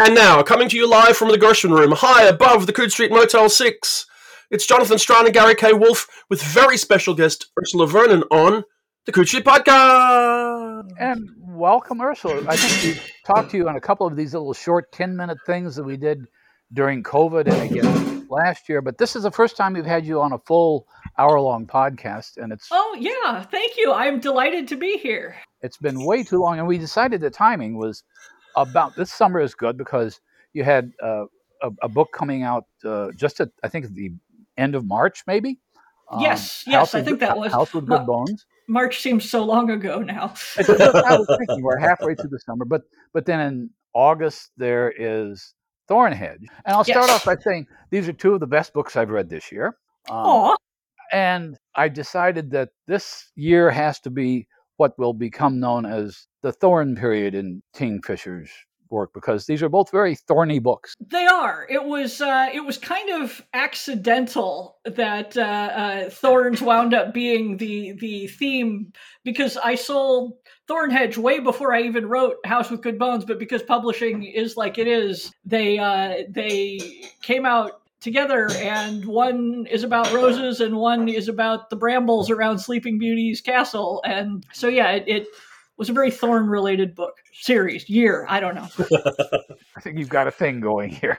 And now, coming to you live from the Gershwin Room, high above the Coode Street Motel 6, it's Jonathan Strahan and Gary K. Wolfe with very special guest Ursula Vernon on the Coode Street Podcast. And welcome, Ursula. I think we talked to you on a couple of these little short 10 minute things that we did during COVID and again last year, but this is the first time we've had you on a full hour long podcast. And it's. Oh, yeah. Thank you. I'm delighted to be here. It's been way too long. And we decided the timing was about this summer is good because you had uh, a, a, book coming out uh, just at I think the end of March, maybe. Um, yes, yes, I think that was House with Good Ma- Bones. March seems so long ago now. I was thinking we're halfway through the summer, but but then in August there is Thornhedge, and I'll start yes. off by saying these are two of the best books I've read this year. Um, and I decided that this year has to be what will become known as the thorn period in Kingfisher's work because these are both very thorny books. They are. It was uh, it was kind of accidental that uh, uh, thorns wound up being the the theme because I sold Thornhedge way before I even wrote House with Good Bones, but because publishing is like it is, they uh, they came out together and one is about roses and one is about the brambles around sleeping beauty's castle and so yeah it, it was a very thorn related book series year i don't know i think you've got a thing going here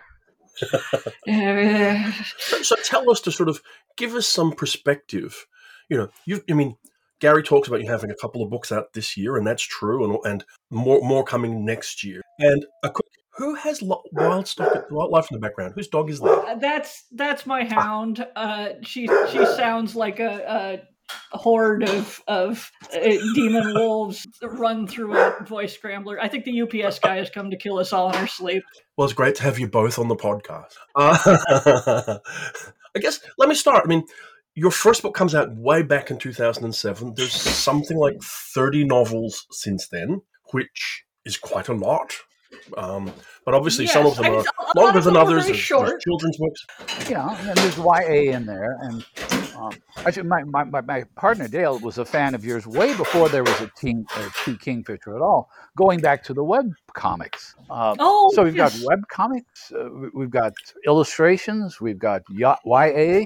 so, so, tell us to sort of give us some perspective you know you i mean gary talks about you having a couple of books out this year and that's true and, and more more coming next year and a quick who has lo- wild stock wildlife in the background? Whose dog is that? Uh, that's that's my hound. Uh, she she sounds like a, a horde of of uh, demon wolves run through a voice scrambler. I think the UPS guy has come to kill us all in our sleep. Well, it's great to have you both on the podcast. Uh, I guess let me start. I mean, your first book comes out way back in 2007. There's something like 30 novels since then, which is quite a lot. Um, but obviously, yes, some of them are longer than others. There's, there's children's books. Yeah, and there's YA in there. And um, actually, my, my, my, partner Dale was a fan of yours way before there was a Teen, uh, T Kingfisher at all, going back to the web comics. Uh, oh, so we've yes. got web comics, uh, we've got illustrations, we've got YA.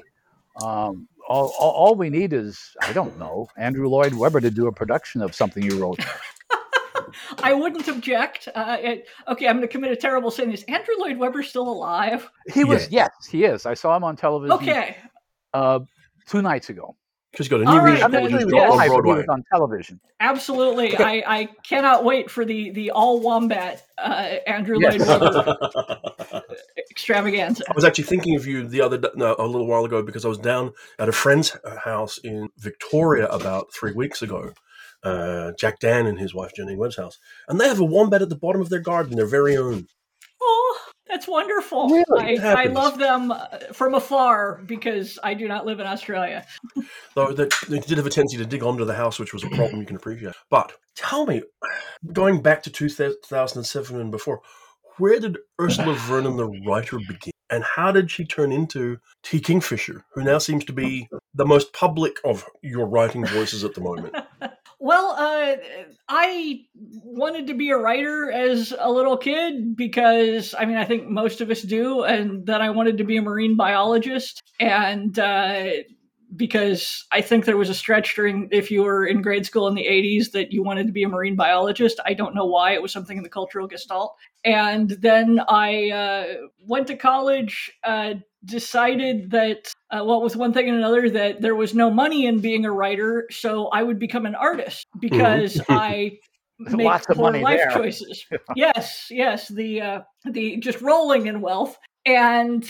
Um, all, all, all, we need is, I don't know, Andrew Lloyd Webber to do a production of something you wrote. I wouldn't object. Uh, it, okay, I'm going to commit a terrible sin. Is Andrew Lloyd Webber still alive? He was. Yes, he is. I saw him on television. Okay. Uh, two nights ago. Just got a new right, I'm yes. on Broadway. on television. Absolutely, I, I cannot wait for the the all wombat uh, Andrew yes. Lloyd extravaganza. I was actually thinking of you the other no, a little while ago because I was down at a friend's house in Victoria about three weeks ago, uh, Jack Dann and his wife Janeen Webb's house, and they have a wombat at the bottom of their garden, their very own. That's wonderful! Really? I, I, love them uh, from afar because I do not live in Australia. Though they, they did have a tendency to dig under the house, which was a problem you can appreciate. But tell me, going back to 2007 and before, where did Ursula Vernon, the writer, begin? And how did she turn into T. Kingfisher, who now seems to be the most public of your writing voices at the moment? Well, uh, I wanted to be a writer as a little kid because, I mean, I think most of us do, and that I wanted to be a marine biologist. And uh, because I think there was a stretch during, if you were in grade school in the 80s, that you wanted to be a marine biologist. I don't know why. It was something in the cultural gestalt. And then I uh, went to college, uh, decided that, uh, well, with one thing and another, that there was no money in being a writer, so I would become an artist because mm-hmm. I make Lots poor life there. choices. yes, yes, the uh, the just rolling in wealth, and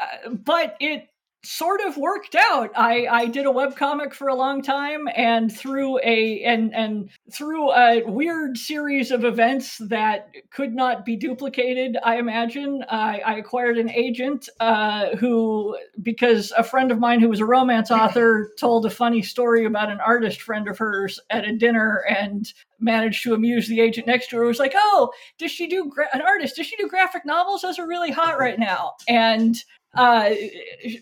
uh, but it sort of worked out. I, I did a web comic for a long time and through a and and through a weird series of events that could not be duplicated, I imagine, I, I acquired an agent uh, who because a friend of mine who was a romance author told a funny story about an artist friend of hers at a dinner and managed to amuse the agent next to her. Was like, oh, does she do gra- an artist? Does she do graphic novels? Those are really hot right now. And uh,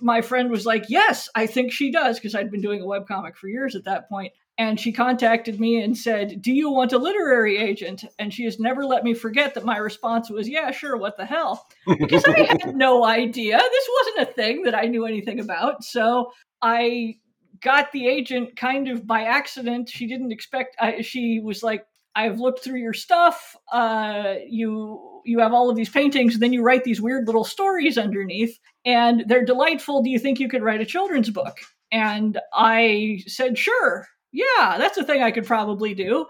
my friend was like, "Yes, I think she does," because I'd been doing a web comic for years at that point. and she contacted me and said, Do you want a literary agent? And she has never let me forget that my response was, Yeah, sure, what the hell? Because I had no idea. This wasn't a thing that I knew anything about. So I got the agent kind of by accident. She didn't expect, I, she was like, I've looked through your stuff. Uh, you you have all of these paintings, and then you write these weird little stories underneath, and they're delightful. Do you think you could write a children's book? And I said, sure yeah, that's a thing I could probably do.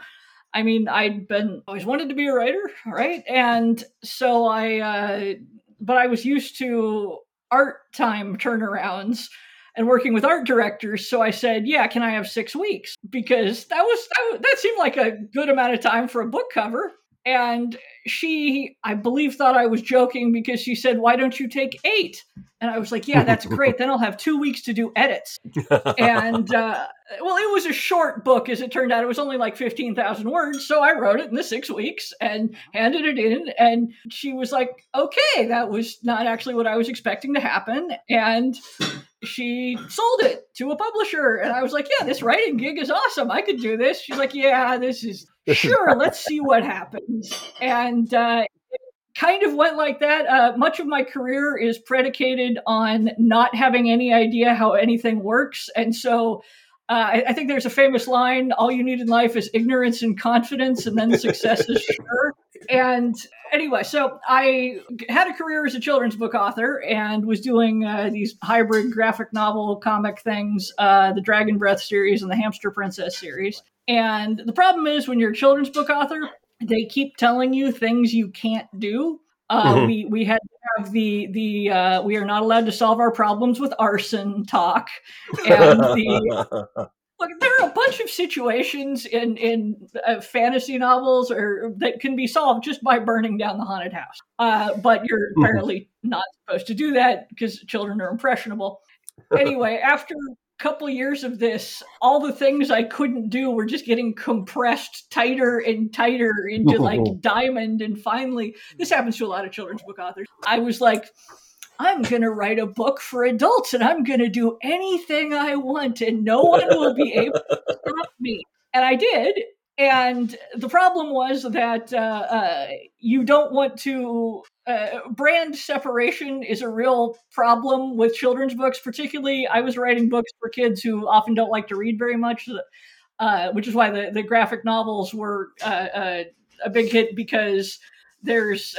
I mean, I'd been always wanted to be a writer, right? And so I, uh, but I was used to art time turnarounds and working with art directors. So I said, yeah, can I have six weeks? Because that was, that, that seemed like a good amount of time for a book cover. And she, I believe, thought I was joking because she said, Why don't you take eight? And I was like, Yeah, that's great. then I'll have two weeks to do edits. and, uh, well, it was a short book, as it turned out. It was only like 15,000 words. So I wrote it in the six weeks and handed it in. And she was like, Okay, that was not actually what I was expecting to happen. And she sold it to a publisher. And I was like, Yeah, this writing gig is awesome. I could do this. She's like, Yeah, this is sure, let's see what happens. And uh, kind of went like that. Uh, much of my career is predicated on not having any idea how anything works. And so uh, I, I, think there's a famous line all you need in life is ignorance and confidence, and then success is sure. And anyway, so I had a career as a children's book author and was doing uh, these hybrid graphic novel comic things, uh, the Dragon Breath series and the Hamster Princess series. And the problem is when you're a children's book author, they keep telling you things you can't do. Uh, mm-hmm. We we had to have the the uh, we are not allowed to solve our problems with arson talk, and the look there are a bunch of situations in in uh, fantasy novels or that can be solved just by burning down the haunted house. Uh, but you're mm-hmm. apparently not supposed to do that because children are impressionable. Anyway, after a couple years of this, all the things I couldn't do were just getting compressed tighter and tighter into like diamond. And finally, this happens to a lot of children's book authors. I was like, I'm going to write a book for adults and I'm going to do anything I want and no one will be able to stop me. And I did. And the problem was that uh, uh, you don't want to. Uh, brand separation is a real problem with children's books, particularly. I was writing books for kids who often don't like to read very much, uh, which is why the, the graphic novels were uh, uh, a big hit because there's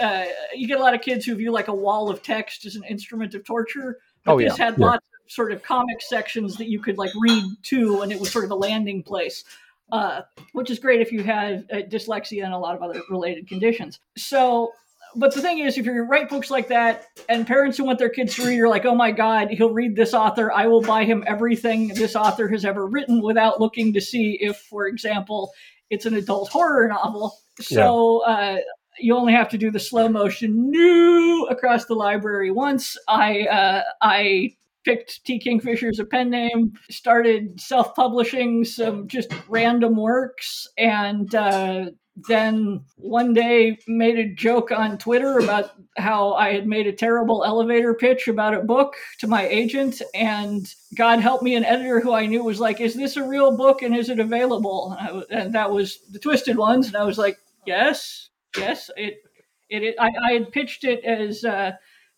you get a lot of kids who view like a wall of text as an instrument of torture. But oh, yeah. this had yeah. lots of sort of comic sections that you could like read to, and it was sort of a landing place uh, which is great if you have uh, dyslexia and a lot of other related conditions. So, but the thing is, if you write books like that, and parents who want their kids to read are like, "Oh my God, he'll read this author. I will buy him everything this author has ever written," without looking to see if, for example, it's an adult horror novel. So. Yeah. Uh, you only have to do the slow motion new across the library once. I uh, I picked T. Kingfisher as a pen name, started self publishing some just random works, and uh, then one day made a joke on Twitter about how I had made a terrible elevator pitch about a book to my agent. And God help me, an editor who I knew was like, Is this a real book and is it available? And, I, and that was the Twisted Ones. And I was like, Yes, yes. It, it, it I, I, had pitched it as. Uh,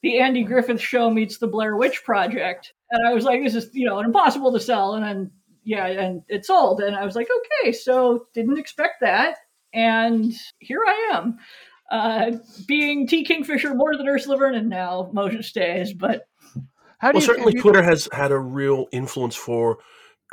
the Andy Griffith Show meets the Blair Witch Project, and I was like, this is you know impossible to sell, and then yeah, and it sold, and I was like, okay, so didn't expect that, and here I am, uh, being T Kingfisher more than Ursula Vernon now most days, but. How do well, you, certainly, Twitter has had a real influence for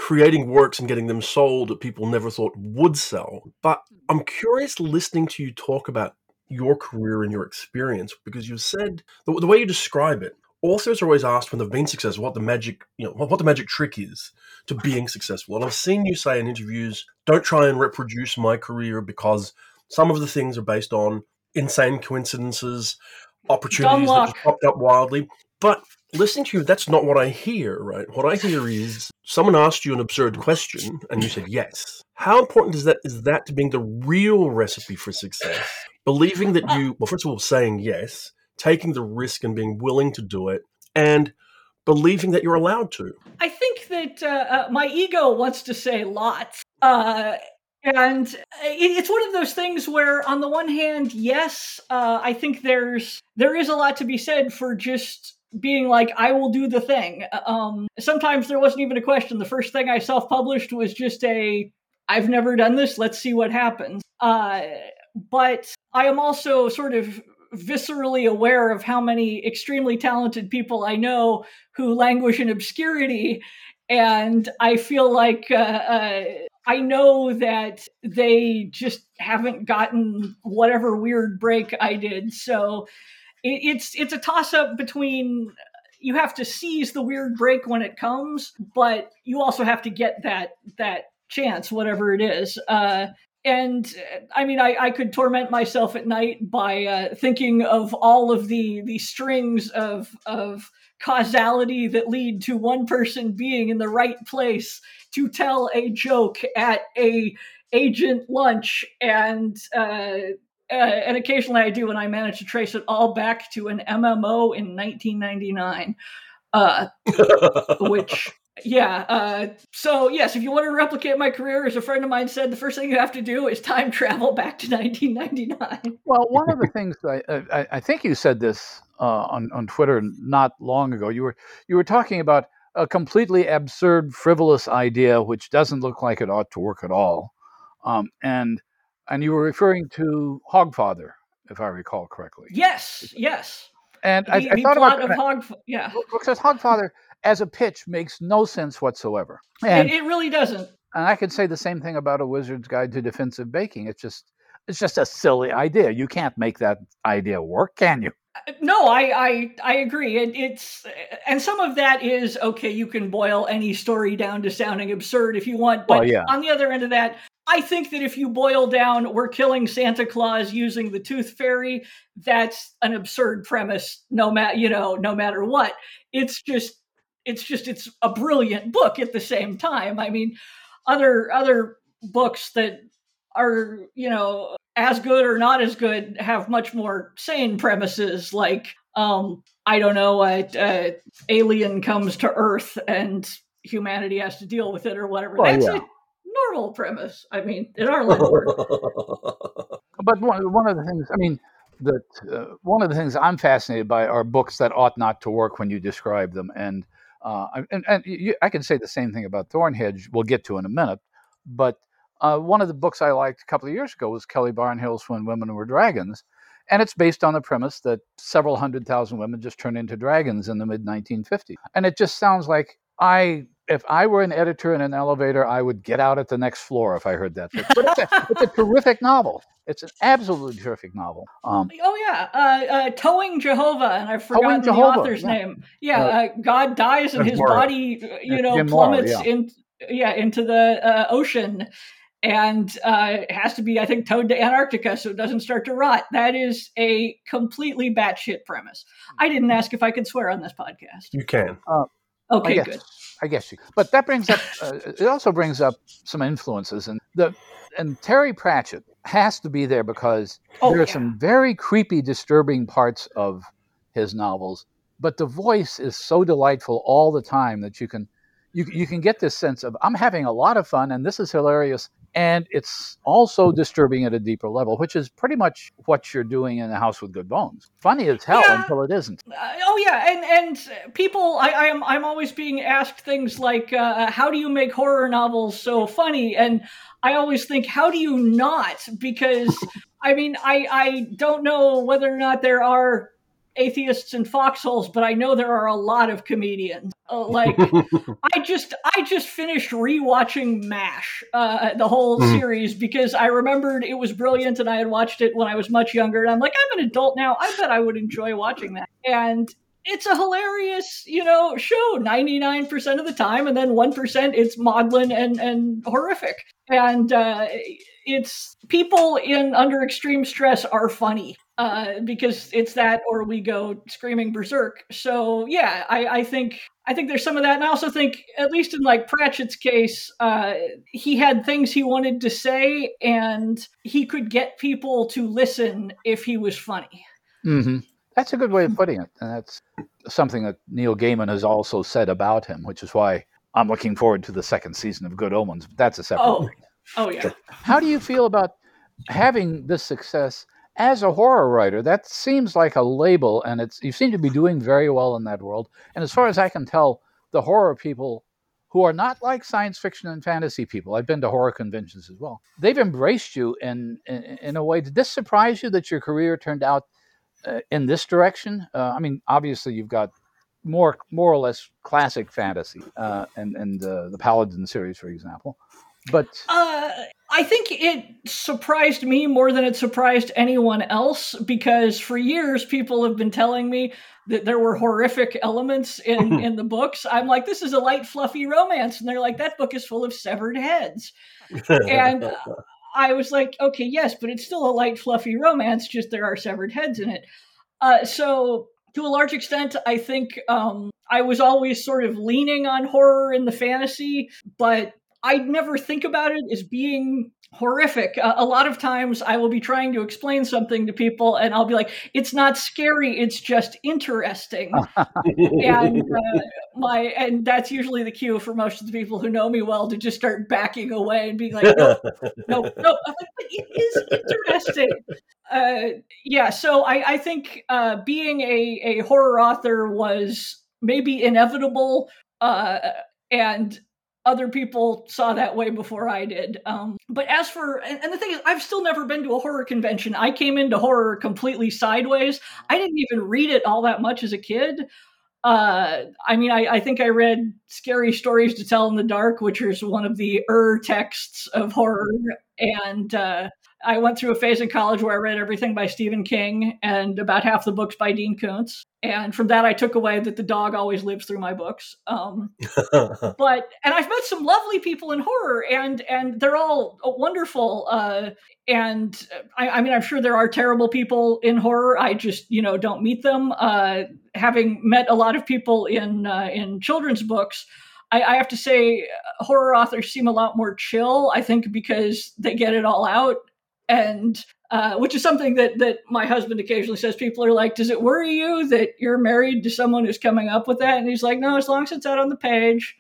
creating works and getting them sold that people never thought would sell. But mm-hmm. I'm curious listening to you talk about your career and your experience because you said the, the way you describe it authors are always asked when they've been successful what the magic you know what, what the magic trick is to being successful. And i've seen you say in interviews don't try and reproduce my career because some of the things are based on insane coincidences opportunities that just popped up wildly. But listening to you that's not what i hear right what i hear is someone asked you an absurd question and you said yes how important is that is that to being the real recipe for success believing that you, well, first of all, saying yes, taking the risk and being willing to do it, and believing that you're allowed to. I think that uh, uh, my ego wants to say lots. Uh, and it's one of those things where, on the one hand, yes, uh, I think there's there is a lot to be said for just being like, I will do the thing. Um, sometimes there wasn't even a question. The first thing I self published was just a, I've never done this. Let's see what happens. Uh, but I am also sort of viscerally aware of how many extremely talented people I know who languish in obscurity. And I feel like uh, uh, I know that they just haven't gotten whatever weird break I did. So it, it's it's a toss up between you have to seize the weird break when it comes, but you also have to get that that chance, whatever it is. Uh, and I mean, I, I could torment myself at night by uh, thinking of all of the the strings of of causality that lead to one person being in the right place to tell a joke at a agent lunch and uh, uh, and occasionally I do, and I manage to trace it all back to an MMO in 1999, uh, which yeah. Uh, so yes, if you want to replicate my career, as a friend of mine said, the first thing you have to do is time travel back to 1999. Well, one of the things I, I, I think you said this uh, on on Twitter not long ago. You were you were talking about a completely absurd, frivolous idea which doesn't look like it ought to work at all, um, and and you were referring to Hogfather, if I recall correctly. Yes, yes. And the, I, I the thought about of Hog, yeah, because Hogfather as a pitch makes no sense whatsoever. And, it, it really doesn't. and I could say the same thing about a Wizard's Guide to Defensive Baking. It's just it's just a silly idea. You can't make that idea work, can you? Uh, no, I I I agree. It, it's and some of that is okay. You can boil any story down to sounding absurd if you want, but Well, yeah. on the other end of that, I think that if you boil down, we're killing Santa Claus using the Tooth Fairy. That's an absurd premise. No matter you know, no matter what, it's just it's just it's a brilliant book at the same time. I mean, other other books that are you know as good or not as good have much more sane premises like um i don't know a, a alien comes to earth and humanity has to deal with it or whatever Well, that's yeah. a normal premise. I mean in our of But one, one of the things, I mean, that uh, one of the things I'm fascinated by are books that ought not to work when you describe them, and uh, and, and you, I can say the same thing about Thornhedge. We'll get to in a minute, but uh, one of the books I liked a couple of years ago was Kelly Barnhill's When Women Were Dragons, and it's based on the premise that several hundred thousand women just turned into dragons in the mid 1950s, and it just sounds like I. If I were an editor in an elevator, I would get out at the next floor if I heard that. But it's a, it's a terrific novel. It's an absolutely terrific novel. Um, oh yeah uh, uh towing jehovah and i've forgotten the author's yeah. name yeah Uh, uh, god dies and his Morrow. body uh, you know Jim Morrow, plummets yeah. in yeah into the uh, ocean and uh, it has to be, I think, towed to Antarctica so it doesn't start to rot. That is a completely batshit premise. I didn't ask if I could swear on this podcast. You can. Okay, I guess, good. I guess you. But that brings up. Uh, it also brings up some influences, and the and Terry Pratchett has to be there because Oh, there are yeah. some very creepy, disturbing parts of his novels. But the voice is so delightful all the time that you can you you can get this sense of I'm having a lot of fun and this is hilarious. And it's also disturbing at a deeper level, which is pretty much what you're doing in the House with Good Bones. Funny as hell Yeah. until it isn't. Uh, oh yeah, and and people, I, I am I'm always being asked things like, uh, how do you make horror novels so funny? And I always think, how do you not? Because I mean, I I don't know whether or not there are atheists in foxholes, but I know there are a lot of comedians. Uh, like I just I just finished rewatching MASH, uh, the whole Mhm. series, because I remembered it was brilliant and I had watched it when I was much younger. And I'm like, I'm an adult now. I bet I would enjoy watching that. And it's a hilarious, you know, show 99% of the time. And then 1% it's maudlin and, and horrific. And uh, it's people in under extreme stress are funny. Uh, because it's that, or we go screaming berserk. So yeah, I, I think I think there's some of that, and I also think, at least in like Pratchett's case, uh, he had things he wanted to say, and he could get people to listen if he was funny. hmm That's a good way of putting it, and that's something that Neil Gaiman has also said about him, which is why I'm looking forward to the second season of Good Omens. But that's a separate. Oh, thing. oh yeah. How do you feel about having this success as a horror writer? That seems like a label, and it's you seem to be doing very well in that world. And as far as I can tell, the horror people who are not like science fiction and fantasy people. I've been to horror conventions as well. They've embraced you in in, in a way. Did this surprise you that your career turned out uh, in this direction? Uh, I mean, obviously you've got more more or less classic fantasy uh, and and uh, the Paladin series, for example. But uh, I think it surprised me more than it surprised anyone else because for years people have been telling me that there were horrific elements in in the books. I'm like, this is a light, fluffy romance, and they're like, that book is full of severed heads, and I was like, okay, yes, but it's still a light, fluffy romance. Just there are severed heads in it. Uh, so to a large extent, I think um, I was always sort of leaning on horror in the fantasy, but I never think about it as being horrific. Uh, a lot of times I will be trying to explain something to people and I'll be like, it's not scary, it's just interesting. and uh, my and that's usually the cue for most of the people who know me well to just start backing away and being like, no, no, no. Like, but it is interesting. Uh, yeah, so I, I think uh, being a, a horror author was maybe inevitable. Uh, and other people saw that way before I did. Um, but as for, and, and, the thing is, I've still never been to a horror convention. I came into horror completely sideways. I didn't even read it all that much as a kid. Uh, I mean, I, I think I read Scary Stories to Tell in the Dark, which is one of the er texts of horror. And uh, I went through a phase in college where I read everything by Stephen King and about half the books by Dean Koontz. And from that, I took away that the dog always lives through my books. Um, but and I've met some lovely people in horror, and and they're all wonderful. Uh, and I, I, mean, I'm sure there are terrible people in horror. I just you know don't meet them. Uh, having met a lot of people in uh, in children's books. I, I have to say, horror authors seem a lot more chill. I think because they get it all out and uh, which is something that that my husband occasionally says. People are like, "Does it worry you that you're married to someone who's coming up with that?" And he's like, "No, as long as it's out on the page."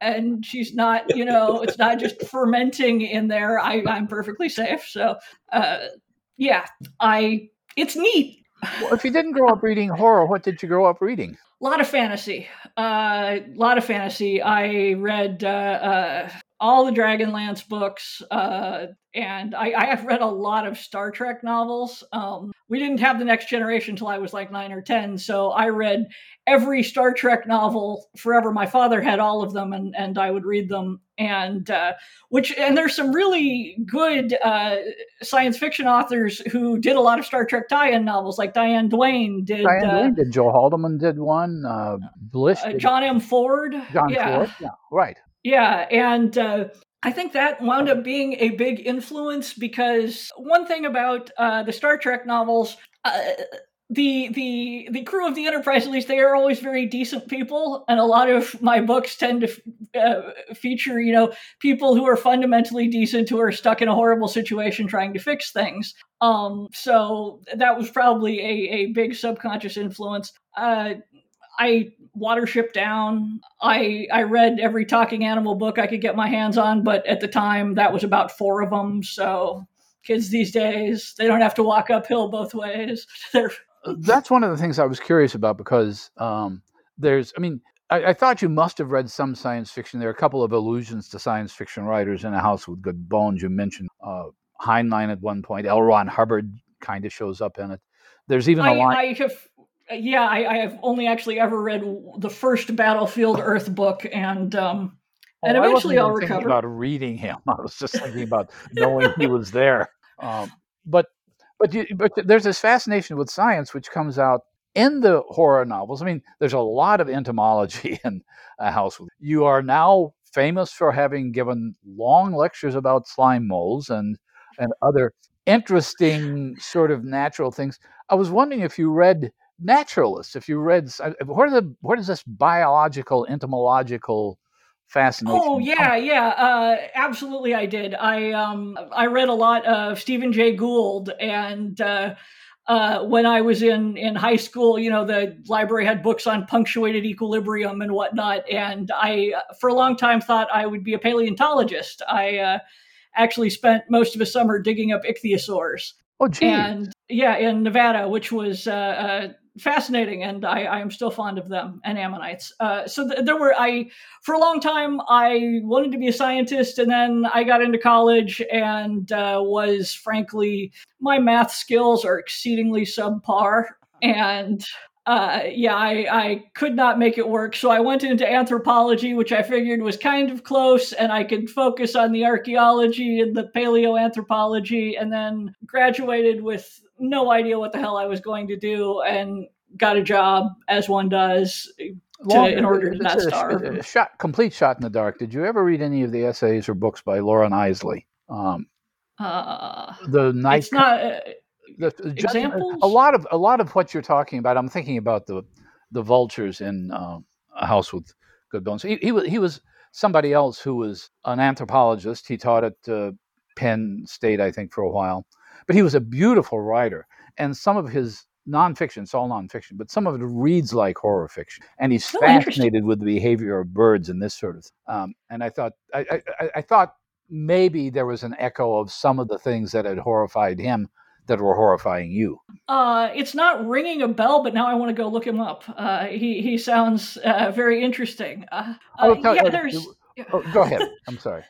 And she's not, you know, it's not just fermenting in there. I, I'm perfectly safe. So, uh, yeah, I. It's neat. Well, if you didn't grow up reading horror, what did you grow up reading? A lot of fantasy. A uh, lot of fantasy. I read uh, uh, all the Dragonlance books, uh, and I, I, have read a lot of Star Trek novels. Um, we didn't have the Next Generation until I was like nine or ten, so I read every Star Trek novel forever. My father had all of them, and and I would read them. And uh, which and there's some really good uh, science fiction authors who did a lot of Star Trek tie-in novels, like Diane Duane did. Diane uh, Duane did. Joe Haldeman did one. Uh, Blish. Uh, John M. Ford. John yeah. Ford. Yeah. Right. Yeah, and uh, I think that wound up being a big influence because one thing about uh, the Star Trek novels, uh, the the the crew of the Enterprise, at least, they are always very decent people, and a lot of my books tend to uh, feature, you know, people who are fundamentally decent who are stuck in a horrible situation trying to fix things. Um, so that was probably a, a big subconscious influence. Uh, I Watership Down. I I read every talking animal book I could get my hands on, but at the time that was about four of them. So kids these days they don't have to walk uphill both ways. That's one of the things I was curious about because um, there's, I mean, I, I, thought you must have read some science fiction. There are a couple of allusions to science fiction writers in A House with Good Bones. You mentioned uh, Heinlein at one point. L. Ron Hubbard kind of shows up in it. There's even a I, line. I have yeah, I, I, have only actually ever read the first Battlefield Earth book, and um, oh, and eventually I will recover. About reading him, I was just thinking about knowing he was there. Um, but but you, but there's this fascination with science which comes out in the horror novels. I mean, there's a lot of entomology in a house. You are now famous for having given long lectures about slime molds and and other interesting sort of natural things. I was wondering if you read naturalists. If you read, uh, where, the, where does this biological, entomological fascination? Oh yeah, yeah, uh, absolutely. I did. I um, I read a lot of Stephen Jay Gould, and uh, uh, when I was in in high school, you know, the library had books on punctuated equilibrium and whatnot, and I, for a long time, thought I would be a paleontologist. I uh, actually spent most of a summer digging up ichthyosaurs. Oh, gee. And yeah, in Nevada, which was uh, uh, fascinating, and I, I am still fond of them and ammonites. Uh, so th- there were I for a long time I wanted to be a scientist, and then I got into college and uh, was frankly my math skills are exceedingly subpar, and uh, yeah, I, I could not make it work. So I went into anthropology, which I figured was kind of close, and I could focus on the archaeology and the paleoanthropology, and then graduated with no idea what the hell I was going to do and got a job, as one does, to, Long- in order to not a- starve. a shot, complete shot in the dark. Did you ever read any of the essays or books by Loren Eiseley? Um, Uh, the night it's not. Uh, the, the Examples? A lot of a lot of what you're talking about. I'm thinking about the the vultures in uh, a house with good bones. He, he was he was somebody else who was an anthropologist. He taught at uh, Penn State, I think, for a while. But he was a beautiful writer, and some of his nonfiction, it's all nonfiction, but some of it reads like horror fiction. And he's Oh, fascinated with the behavior of birds and this sort of. Um, and I thought I, I, I- thought maybe there was an echo of some of the things that had horrified him that were horrifying you. Uh, it's not ringing a bell, but now I want to go look him up. Uh, he he sounds uh, very interesting. Uh, Oh, uh, yeah, uh, there's. Oh, go ahead. I'm sorry.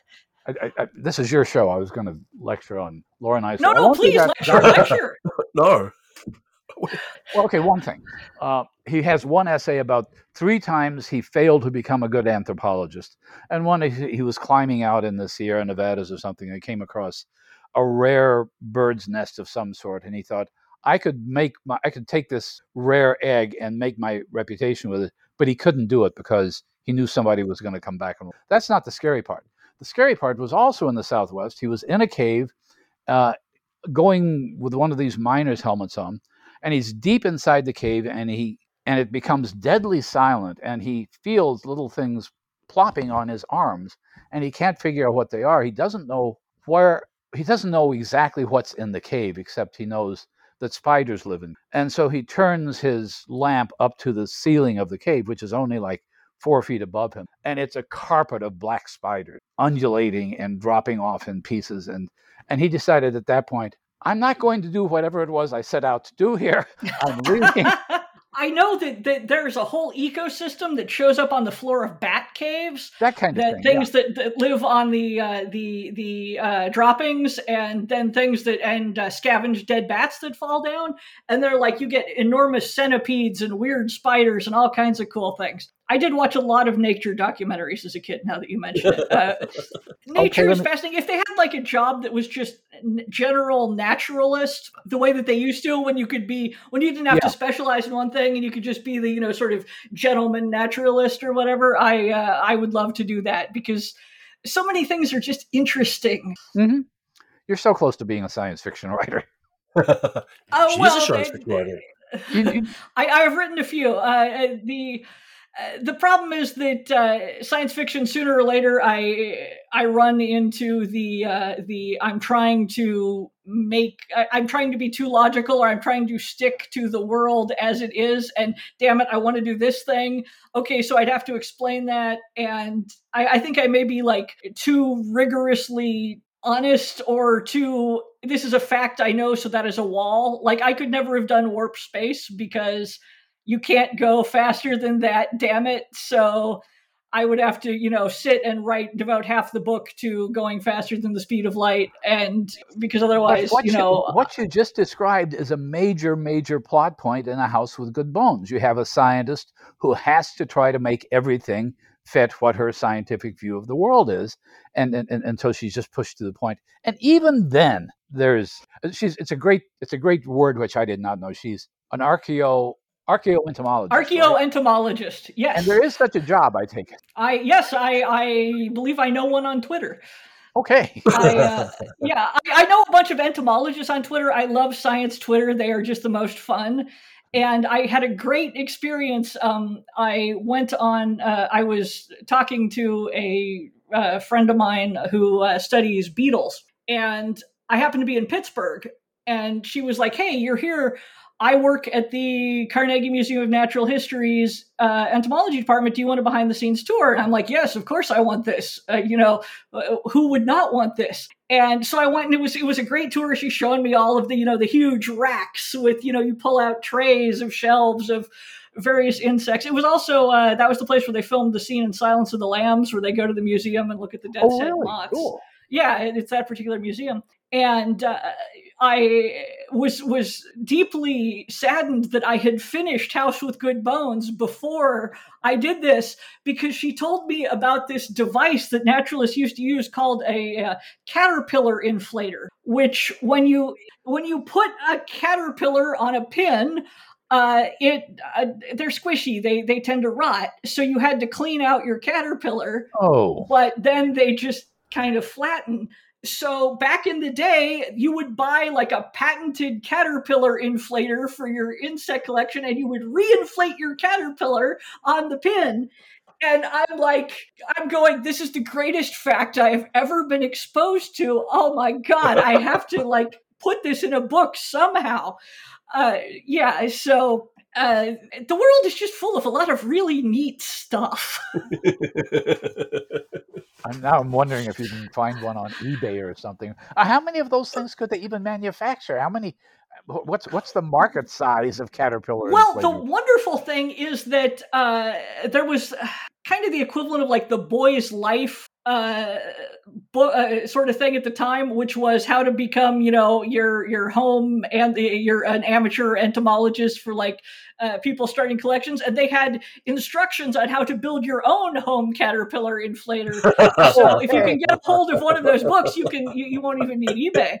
I, I, I, this is your show. I was going to lecture on Loren Eiseley. No, I no, won't please that. lecture, lecture. No. Well, okay, one thing. Uh, he has one essay about three times he failed to become a good anthropologist. And one, he, he was climbing out in the Sierra Nevadas or something and he came across a rare bird's nest of some sort. And he thought, I could make my, I could take this rare egg and make my reputation with it. But he couldn't do it because he knew somebody was going to come back. And that's not the scary part. The scary part was also in the Southwest. He was in a cave, uh, going with one of these miner's helmets on and he's deep inside the cave and he and it becomes deadly silent and he feels little things plopping on his arms and he can't figure out what they are he doesn't know where he doesn't know exactly what's in the cave except he knows that spiders live in and so he turns his lamp up to the ceiling of the cave which is only like four feet above him and it's a carpet of black spiders undulating and dropping off in pieces and and he decided at that point i'm not going to do whatever it was i set out to do here i'm leaving I know that, that there's a whole ecosystem that shows up on the floor of bat caves. that kind of That thing things that, that live on the uh, the the uh, droppings, and then things that and uh, scavenge dead bats that fall down, and they're like you get enormous centipedes and weird spiders and all kinds of cool things. I did watch a lot of nature documentaries as a kid. Now that you mention it, uh, nature let is me- fascinating. If they had like a job that was just n- general naturalist, the way that they used to, when you could be when you didn't have Yeah. to specialize in one thing and you could just be the you know sort of gentleman naturalist or whatever, I uh, I would love to do that because so many things are just interesting. hmm you're so close to being a science fiction writer Oh She's well, a science fiction writer. You- you- I, I've written a few. Uh, uh, the the problem is that uh, science fiction sooner or later I I run into the uh, the I'm trying to make I, I'm trying to be too logical or I'm trying to stick to the world as it is and damn it I want to do this thing. Okay so I'd have to explain that and I, I think I may be like too rigorously honest or too this is a fact I know so that is a wall. Like I could never have done warp space because you can't go faster than that damn it. So i would have to you know sit and write devote half the book to going faster than the speed of light. And because otherwise what you know what you just described is a major major plot point in a house with good bones. You have a scientist who has to try to make everything fit what her scientific view of the world is. And, and, and until she's just pushed to the point. And even then there's she's it's a great it's a great word which i did not know. She's an archeo archaeoentomologist right? yes and there is such a job i take it i yes i i believe i know one on twitter okay I, uh, yeah, I, I know a bunch of entomologists on Twitter. I love science Twitter. They are just the most fun. And I had a great experience. Um, I went on, uh, I was talking to a uh, friend of mine who uh, studies beetles. And I happened to be in Pittsburgh. and she was like, "Hey, you're here. I work at the Carnegie Museum of Natural History's uh, entomology department. Do you want a behind the scenes tour? And I'm like, yes, of course I want this. Uh, you know, uh, who would not want this? And so I went, and it was it was a great tour. She's showing me all of the you know the huge racks with you know you pull out trays of shelves of various insects. It was also uh, that was the place where they filmed the scene in Silence of the Lambs, where they go to the museum and look at the dead Oh, head really? moths. Cool. Yeah, it's that particular museum, and uh, I was was deeply saddened that I had finished House with Good Bones before I did this because she told me about this device that naturalists used to use called a, uh caterpillar inflator, which when you when you put a caterpillar on a pin. Uh, it uh, they're squishy. They they tend to rot. So you had to clean out your caterpillar Oh, but then they just kind of flatten. So back in the day, you would buy like a patented caterpillar inflator for your insect collection and you would reinflate your caterpillar on the pin. And I'm like, I'm going, this is the greatest fact I have ever been exposed to. Oh my God, I have to like put this in a book somehow. Uh, yeah, so uh, the world is just full of a lot of really neat stuff. I'm, now I'm wondering if you can find one on eBay or something. Uh, how many of those things could they even manufacture? How many? What's what's the market size of caterpillar? Well, the wonderful thing is that uh, there was uh, kind of the equivalent of like the boy's life uh, bo- uh, sort of thing at the time, which was how to become, you know, your your home and the, you're an amateur entomologist for like uh, people starting collections, and they had instructions on how to build your own home caterpillar inflator. So if you can get a hold of one of those books, you can you, you won't even need eBay.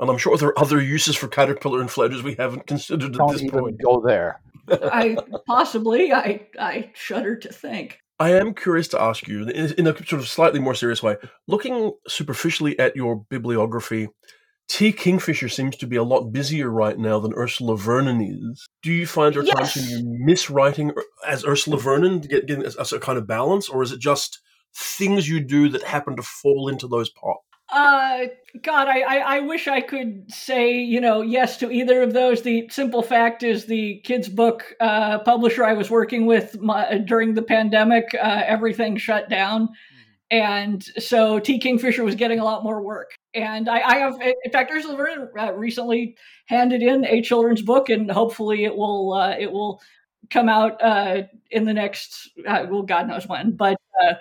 and I'm sure there are other uses for caterpillar inflators we haven't considered at don't this even point. go there. I possibly I I shudder to think. I am curious to ask you, in, a sort of slightly more serious way, looking superficially at your bibliography, T. Kingfisher seems to be a lot busier right now than Ursula Vernon is. Do you find there are times when Yes. you miss writing as Ursula Vernon to get getting a, a kind of balance, or is it just things you do that happen to fall into those pots? Uh, God, I, I, I wish I could say, you know, yes to either of those. The simple fact is the kids' book uh, publisher I was working with my, during the pandemic, uh, everything shut down. And so T. Kingfisher was getting a lot more work. And I, I have, in fact, Ursula Vernon uh, recently handed in a children's book, and hopefully it will uh, it will come out uh, in the next, uh, well, God knows when. But uh,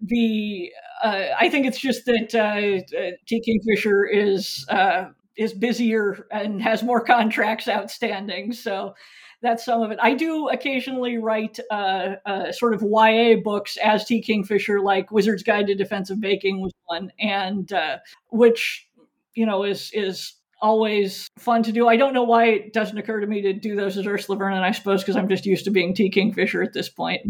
the uh, I think it's just that uh, uh, T. Kingfisher is uh, is busier and has more contracts outstanding, so that's some of it. I do occasionally write uh, uh, sort of YA books as T. Kingfisher, like Wizard's Guide to Defensive Baking was one, and uh, which you know is is always fun to do. I don't know why it doesn't occur to me to do those as Ursula Vernon. I suppose because I'm just used to being T. Kingfisher at this point.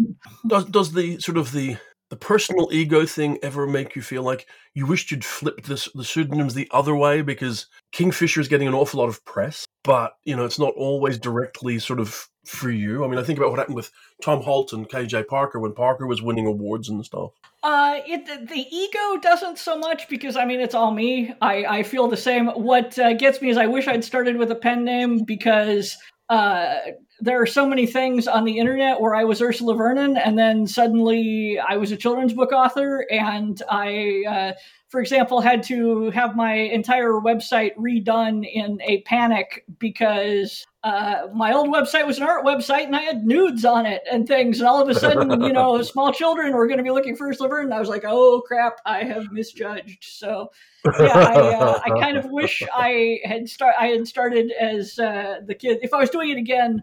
Does does the sort of the the personal ego thing ever make you feel like you wished you'd flipped this the pseudonyms the other way because Kingfisher is getting an awful lot of press, but you know it's not always directly sort of for you. I mean, I think about what happened with Tom Holt and KJ Parker when Parker was winning awards and stuff. Uh, it the, the ego doesn't so much because I mean it's all me. I I feel the same. What uh, gets me is I wish I'd started with a pen name because uh there are so many things on the internet where I was Ursula Vernon and then suddenly I was a children's book author and I uh for example had to have my entire website redone in a panic because uh, my old website was an art website and I had nudes on it and things. And all of a sudden, you know, small children were going to be looking for Ursula Vernon. I was like, oh crap, I have misjudged. So yeah, I, uh, I kind of wish I had start I had started as uh, the kid. If I was doing it again,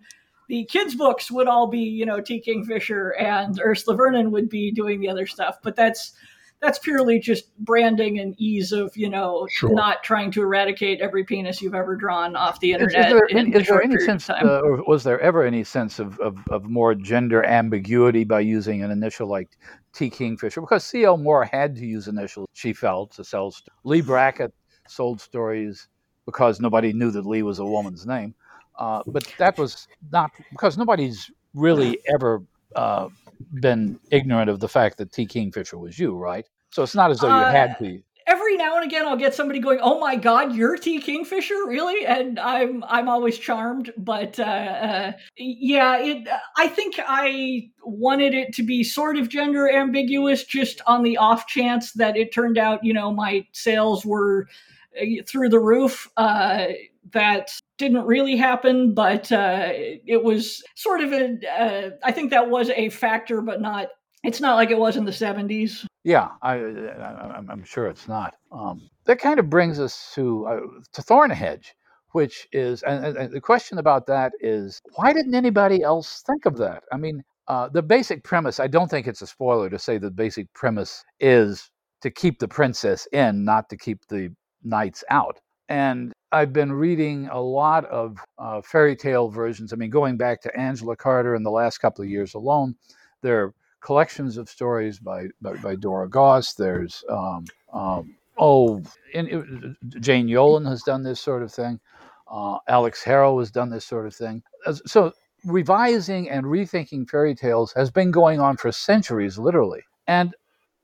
the kids' books would all be you know T. Kingfisher and Ursula Vernon would be doing the other stuff. But that's that's purely just branding and ease of you know Sure. not trying to eradicate every penis you've ever drawn off the Is, is internet. there, in is there any sense, uh, or was there ever any sense of, of, of more gender ambiguity by using an initial like T. Kingfisher? Because C.L. Moore had to use initials, she felt, to sell. St- Leigh Brackett sold stories because nobody knew that Leigh was a woman's name. Uh, but that was not because nobody's really ever uh, been ignorant of the fact that T. Kingfisher was you, right? So it's not as though you Uh, had to. every now and again I'll get somebody going, "Oh my God, you're T Kingfisher, really?" And I'm I'm always charmed. But uh, uh, yeah, it. I think I wanted it to be sort of gender ambiguous, just on the off chance that it turned out, you know, my sales were uh, through the roof. That didn't really happen, but uh, it was sort of a. Uh, I think that was a factor, but not. It's not like it was in the '70s. Yeah, I, am sure it's not. Um, that kind of brings us to uh, to Thornhedge, which is, and, and, the question about that is, why didn't anybody else think of that? I mean, uh, the basic premise. I don't think it's a spoiler to say the basic premise is to keep the princess in, not to keep the knights out. And I've been reading a lot of uh, fairy tale versions. I mean, going back to Angela Carter in the last couple of years alone, there are collections of stories by, by, by Dora Goss. There's, um, um, oh, in, Jane Yolen has done this sort of thing. Uh, Alix Harrow has done this sort of thing. So, revising and rethinking fairy tales has been going on for centuries, literally. And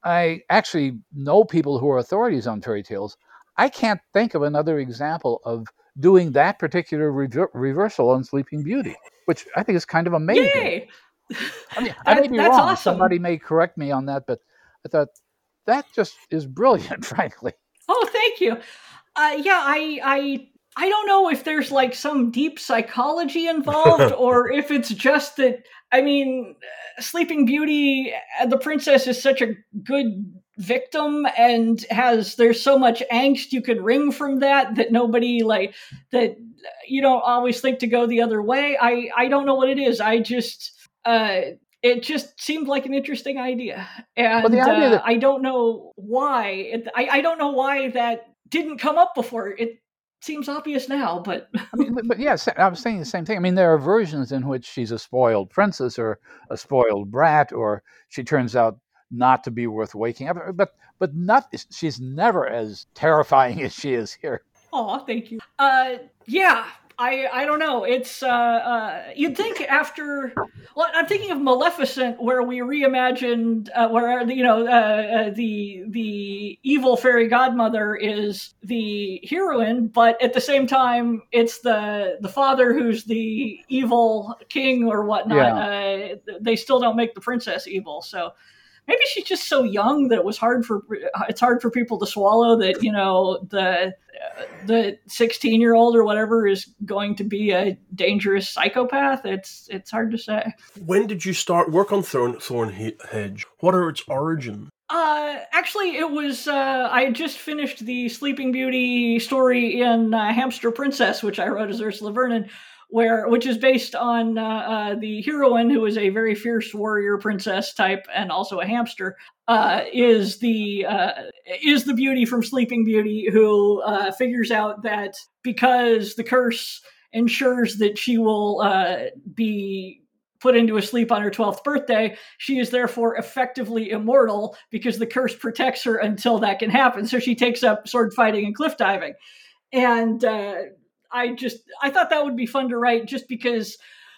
I actually know people who are authorities on fairy tales I can't think of another example of doing that particular rever- reversal on Sleeping Beauty, which I think is kind of amazing. Yay! I mean, that, I may be wrong. Awesome. Somebody may correct me on that, but I thought that just is brilliant, frankly. Oh, thank you. Uh, yeah, I, I, I don't know if there's like some deep psychology involved, or if it's just that. I mean, Sleeping Beauty, uh, the princess is such a good victim and has there's so much angst you could wring from that that nobody like that you don't always think to go the other way. I i don't know what it is. I just uh it just seemed like an interesting idea. And well, idea uh, that- i don't know why it, I, I don't know why that didn't come up before. It seems obvious now, but I mean, but yes, I was saying the same thing. I mean, there are versions in which she's a spoiled princess or a spoiled brat, or she turns out not to be worth waking up. But but not she's never as terrifying as she is here. Oh, thank you. Uh, yeah, I I don't know. It's uh, uh, you'd think after. Well, I'm thinking of Maleficent, where we reimagined, uh, where you know uh, uh, the the evil fairy godmother is the heroine, but at the same time, it's the the father who's the evil king or whatnot. Yeah. Uh, they still don't make the princess evil, so maybe she's just so young that it was hard for it's hard for people to swallow that you know the the 16 year old or whatever is going to be a dangerous psychopath. It's it's hard to say. When did you start work on thorn Thornhedge what are its origins uh, actually, it was. Uh, I had just finished the Sleeping Beauty story in uh, Hamster Princess, which I wrote as Ursula Vernon, where which is based on uh, uh, the heroine who is a very fierce warrior princess type and also a hamster uh, is the uh, is the beauty from Sleeping Beauty who uh, figures out that because the curse ensures that she will uh, be put into a sleep on her 12th birthday she is therefore effectively immortal because the curse protects her until that can happen. So she takes up sword fighting and cliff diving. And I just I thought that would be fun to write just because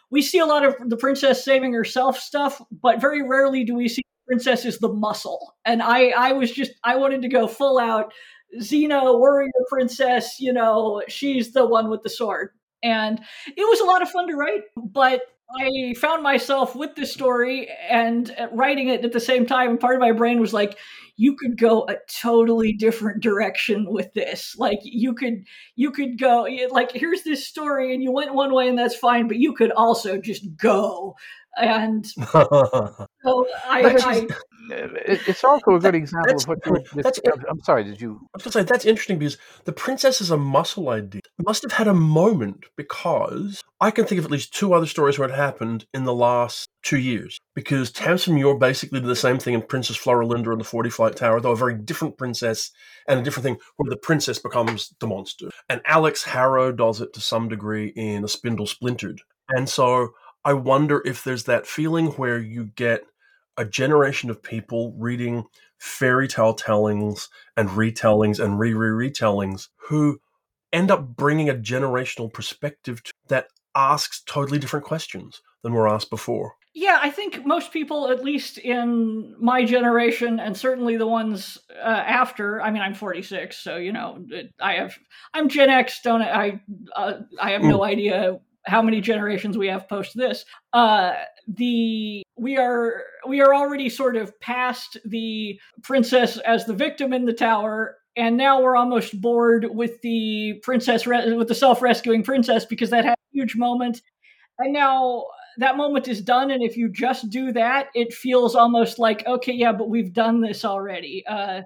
we see a lot of the princess saving herself stuff, but very rarely do we see princess is the muscle. And I I was just I wanted to go full out Xena warrior princess, you know, she's the one with the sword. And it was a lot of fun to write, but I found myself with this story and writing it at the same time. And part of my brain was like, you could go a totally different direction with this. Like you could you could go like here's this story and you went one way and that's fine but you could also just go. And so I, it's also a good example of what you just, I'm sorry, did you? I was going to say that's interesting because the princess is a muscle idea. Must have had a moment because I can think of at least two other stories where it happened in the last two years. Because Tamsin Muir basically did the same thing in Princess Floralinda and the Forty Flight Tower, though a very different princess and a different thing where the princess becomes the monster. And Alix Harrow does it to some degree in A Spindle Splintered. And so I wonder if there's that feeling where you get a generation of people reading fairy tale tellings and retellings and re re retellings who end up bringing a generational perspective to, that asks totally different questions than were asked before. yeah, I think most people, at least in my generation, and certainly the ones uh, after. I mean, I'm 46, so you know, I have I'm Gen X. Don't I? Uh, I have no idea how many generations we have post this. Uh, the we are we are already sort of past the princess as the victim in the tower and now we're almost bored with the princess with the self-rescuing princess because that had a huge moment. And now that moment is done and if you just do that it feels almost like okay yeah but we've done this already. Uh,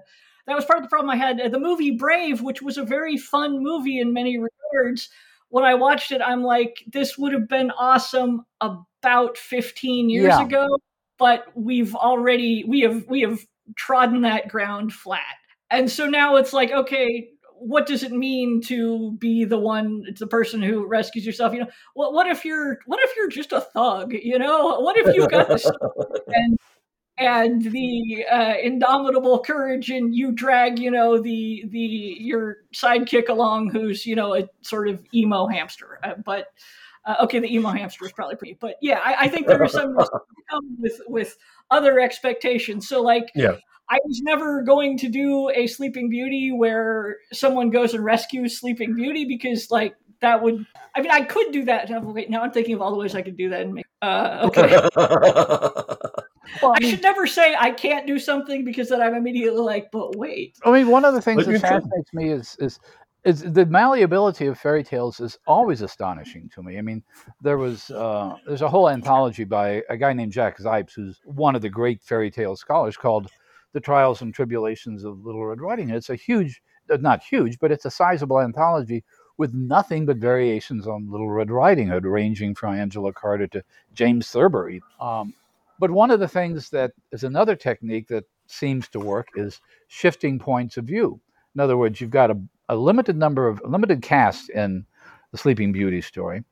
that was part of the problem i had. The movie brave which was a very fun movie in many regards when i watched it i'm like this would have been awesome about 15 years yeah. ago but we've already we have we have trodden that ground flat. And so now it's like okay what does it mean to be the one it's the person who rescues yourself? You know what what if you're what if you're just a thug you know? What if you've got this and and the uh, indomitable courage and you drag you know the the your sidekick along who's you know a sort of emo hamster uh, but uh, okay the emo hamster is probably pretty but yeah i, I think are some with with other expectations so like yeah I was never going to do a Sleeping Beauty where someone goes and rescues Sleeping Beauty because, like, that would. I mean, I could do that. Wait, now I'm thinking of all the ways I could do that and make. Uh, okay. well, I, mean, should never say I can't do something because then I'm immediately like, but wait. I mean, one of the things that fascinates me is is is the malleability of fairy tales is always astonishing to me. I mean, there was uh, there's a whole anthology by a guy named Jack Zipes, who's one of the great fairy tale scholars, called the trials and tribulations of Little Red Riding Hood. It's a huge, uh, not huge, but it's a sizable anthology with nothing but variations on Little Red Riding Hood, ranging from Angela Carter to James Thurber. Um, but one of the things that is another technique that seems to work is shifting points of view. In other words, you've got a, a limited number of limited cast in the Sleeping Beauty story,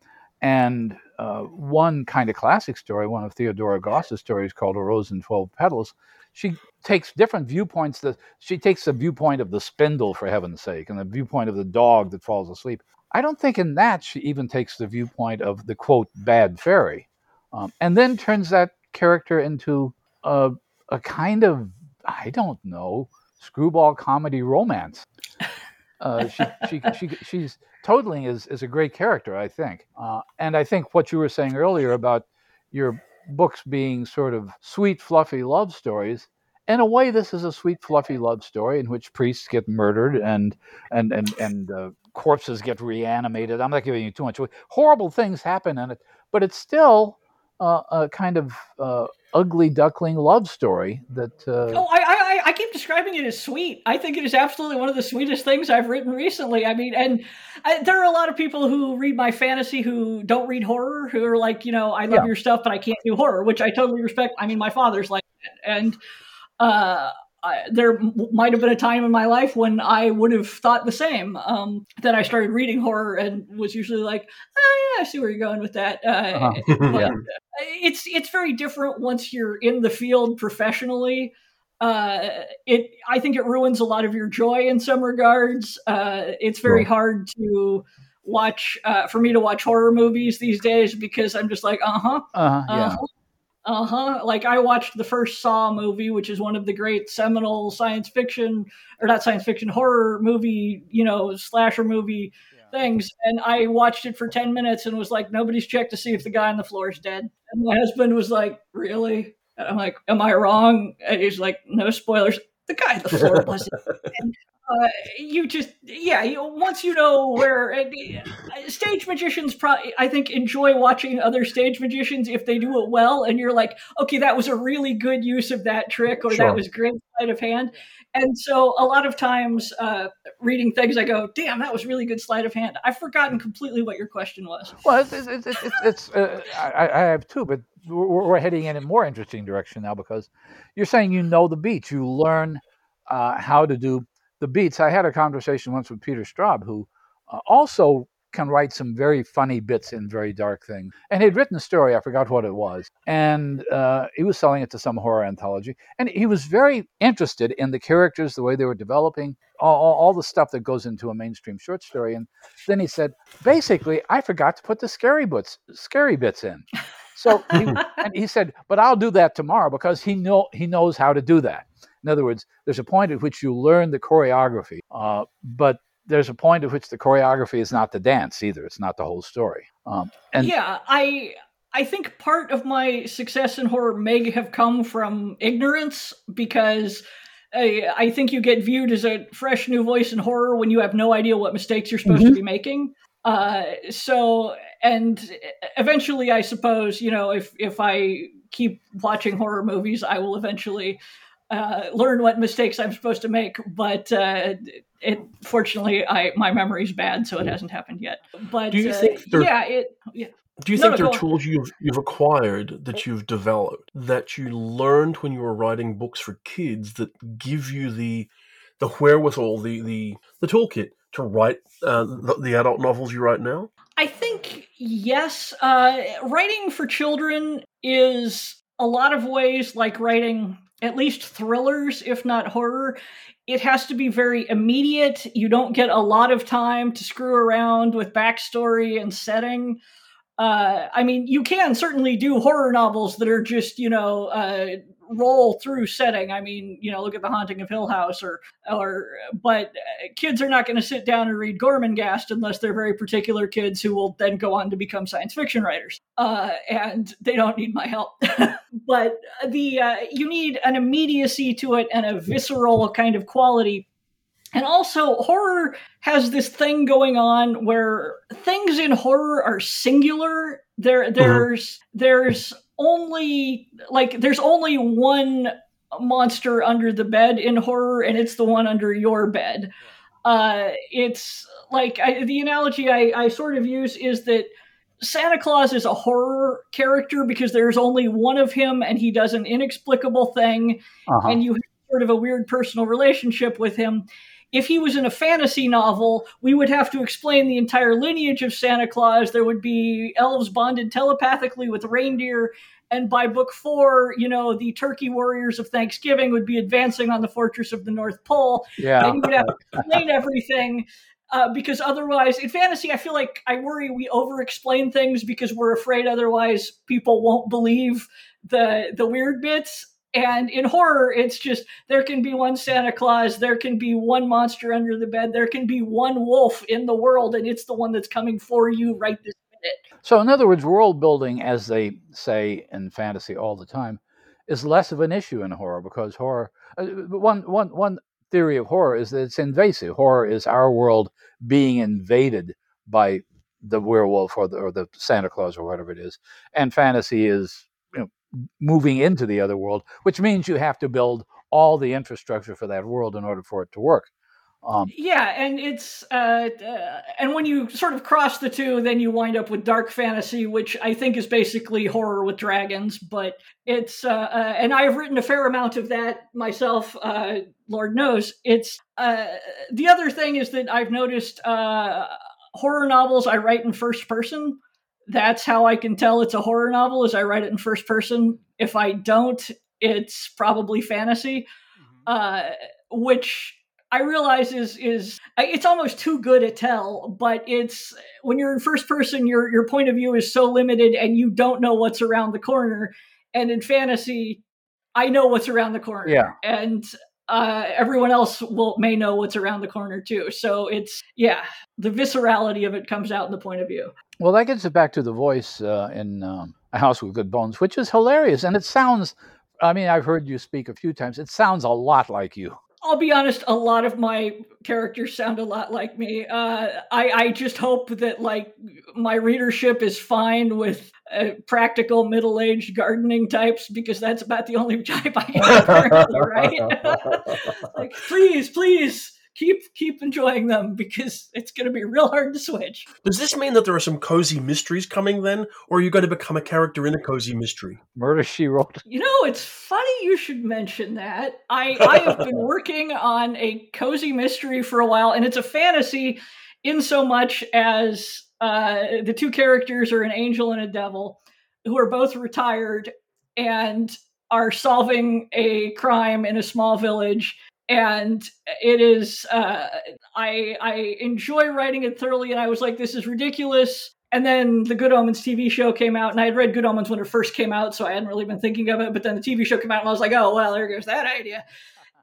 and uh, one kind of classic story, one of Theodora Goss's stories called A Rose in Twelve Petals, she takes different viewpoints. That she takes the viewpoint of the spindle, for heaven's sake, and the viewpoint of the dog that falls asleep. I don't think in that she even takes the viewpoint of the quote bad fairy, um, and then turns that character into a, a kind of I don't know screwball comedy romance. Uh, she, she, she, she's Toadling is, is a great character, I think. Uh, and I think what you were saying earlier about your books being sort of sweet, fluffy love stories. In a way, this is a sweet, fluffy love story in which priests get murdered and and and and uh, corpses get reanimated. I'm not giving you too much. Horrible things happen in it, but it's still uh, a kind of uh, ugly duckling love story that. Uh, oh, I, I, I keep describing it as sweet. I think it is absolutely one of the sweetest things I've written recently. I mean, and I, there are a lot of people who read my fantasy who don't read horror, who are like, you know, I love yeah. your stuff, but I can't do horror, which I totally respect. I mean, my father's like, that. and uh, I, there might have been a time in my life when I would have thought the same. Um, that I started reading horror and was usually like, oh, yeah, I see where you're going with that. Uh, uh-huh. yeah. It's it's very different once you're in the field professionally. Uh, it I think it ruins a lot of your joy in some regards. Uh, it's very hard to watch uh, for me to watch horror movies these days because I'm just like, uh-huh, uh-huh, yeah. Uh-huh. Uh. Like I watched the first Saw movie, which is one of the great seminal science fiction, or not science fiction, horror movie, you know, slasher movie yeah. things. And I watched it for 10 minutes and was like, nobody's checked to see if the guy on the floor is dead. And my husband was like, really? And I'm like, am I wrong? And he's like, no spoilers. The guy the floor wasn't. uh, you just yeah you, once you know where uh, stage magicians probably i think enjoy watching other stage magicians if they do it well and you're like okay that was a really good use of that trick or sure. that was great sleight of hand and so a lot of times uh, reading things i go damn that was really good sleight of hand i've forgotten completely what your question was well it's, it's, it's, it's uh, I, I, have two, but we're, heading in a more interesting direction now because you're saying you know the beats you learn uh, how to do the beats. I had a conversation once with Peter Straub, who uh, also can write some very funny bits in very dark things. And he'd written a story, I forgot what it was, and uh, he was selling it to some horror anthology. And he was very interested in the characters, the way they were developing, all, all, the stuff that goes into a mainstream short story. And then he said, basically, I forgot to put the scary bits, scary bits in. So he, and he said, "But I'll do that tomorrow because he know he knows how to do that." In other words, there's a point at which you learn the choreography, uh, but there's a point at which the choreography is not the dance either. It's not the whole story. Um, and yeah, I I think part of my success in horror may have come from ignorance because I, I, think you get viewed as a fresh new voice in horror when you have no idea what mistakes you're supposed mm-hmm. to be making. Uh, so, and eventually, I suppose you know if if I keep watching horror movies, I will eventually uh, learn what mistakes I'm supposed to make. But uh, it fortunately, I my memory's bad, so it hasn't happened yet. But do you think uh, yeah, it yeah. Do you no, think no, there are tools you've you've acquired that you've developed that you learned when you were writing books for kids that give you the the wherewithal, the the the toolkit to write uh, the, the, adult novels you write now? I think yes. Uh, writing for children is a lot of ways like writing at least thrillers, if not horror. It has to be very immediate. You don't get a lot of time to screw around with backstory and setting uh, I mean, you can certainly do horror novels that are just, you know, uh, roll through setting. I mean, you know, look at The Haunting of Hill House, or, or, but uh, kids are not going to sit down and read Gormenghast unless they're very particular kids who will then go on to become science fiction writers. Uh, and they don't need my help. but the uh, you need an immediacy to it and a visceral kind of quality and also, horror has this thing going on where things in horror are singular. There, there's, mm-hmm. there's only like there's only one monster under the bed in horror, and it's the one under your bed. Uh, it's like I, the analogy I, I sort of use is that Santa Claus is a horror character because there's only one of him, and he does an inexplicable thing, uh-huh. and you have sort of a weird personal relationship with him if he was in a fantasy novel, we would have to explain the entire lineage of Santa Claus. There would be elves bonded telepathically with reindeer. And by book four, you know, the turkey warriors of Thanksgiving would be advancing on the fortress of the North Pole. Yeah. And you would have to explain everything. Uh, because otherwise, in fantasy, I feel like I worry we over explain things because we're afraid otherwise people won't believe the the weird bits. And in horror, it's just there can be one Santa Claus, there can be one monster under the bed, there can be one wolf in the world, and it's the one that's coming for you right this minute. So, in other words, world building, as they say in fantasy all the time, is less of an issue in horror because horror. Uh, one, one, one theory of horror is that it's invasive. Horror is our world being invaded by the werewolf or the, or the Santa Claus or whatever it is, and fantasy is moving into the other world, which means you have to build all the infrastructure for that world in order for it to work. Um, yeah, and it's uh, uh, and when you sort of cross the two, then you wind up with dark fantasy, which I think is basically horror with dragons. But it's uh, uh and I've written a fair amount of that myself. Uh, Lord knows it's the other thing is that I've noticed horror novels I write in first person that's how I can tell it's a horror novel is I write it in first person. If I don't, it's probably fantasy, mm-hmm. uh, which I realize is is it's almost too good to tell. But it's when you're in first person, your your point of view is so limited, and you don't know what's around the corner. And in fantasy, I know what's around the corner. Yeah, and uh, everyone else will may know what's around the corner too. So it's yeah, the viscerality of it comes out in the point of view. Well, that gets it back to the voice uh, in um, A House with Good Bones, which is hilarious. And it sounds, I mean, I've heard you speak a few times. It sounds a lot like you. I'll be honest, a lot of my characters sound a lot like me. Uh, I, I just hope that like my readership is fine with uh, practical middle-aged gardening types because that's about the only type I have currently, right? like, please, please keep keep enjoying them because it's going to be real hard to switch. Does this mean that there are some cozy mysteries coming then, or are you going to become a character in a cozy mystery? Murder She Wrote. You know, it's funny you should mention that. I I have been working on a cozy mystery for a while, and it's a fantasy in so much as uh, the two characters are an angel and a devil who are both retired and are solving a crime in a small village and it is uh, I I enjoy writing it thoroughly, and I was like, this is ridiculous. and then the Good Omens TV show came out, and I had read Good Omens when it first came out, so I hadn't really been thinking of it. But then the TV show came out, and I was like, oh, well, there goes that idea.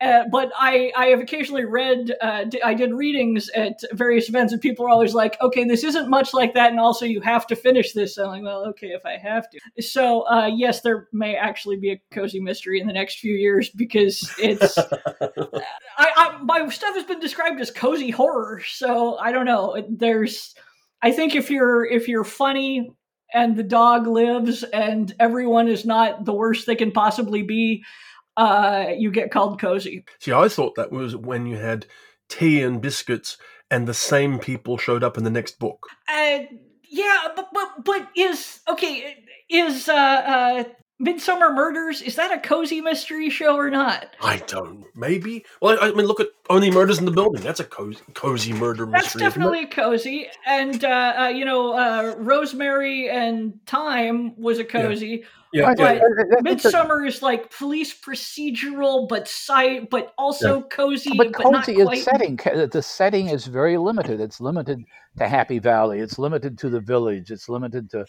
Uh, but I, I have occasionally read, uh, d- I did readings at various events, and people are always like, okay, this isn't much like that, and also you have to finish this. So I'm like, well, okay, if I have to. So, uh, yes, there may actually be a cozy mystery in the next few years because it's, I, I, my stuff has been described as cozy horror. So I don't know. There's, I think if you're if you're funny and the dog lives and everyone is not the worst they can possibly be, uh, you get called cozy. See, I thought that was when you had tea and biscuits and the same people showed up in the next book. Uh, yeah, but but but is okay? Is uh, uh, Midsomer Murders is that a cozy mystery show or not? I don't. Maybe. Well, I, I mean, look at Only Murders in the Building. That's a cozy, cozy murder That's mystery. isn't definitely cozy, and uh, uh, you know, uh, Rosemary and Thyme was a cozy. Yeah, yeah, but yeah. that- that- that's a- Midsomer is like police procedural, but sci- but also cozy, but but, not cozy is quite. setting. The setting is very limited. It's limited to Happy Valley. It's limited to the village. It's limited to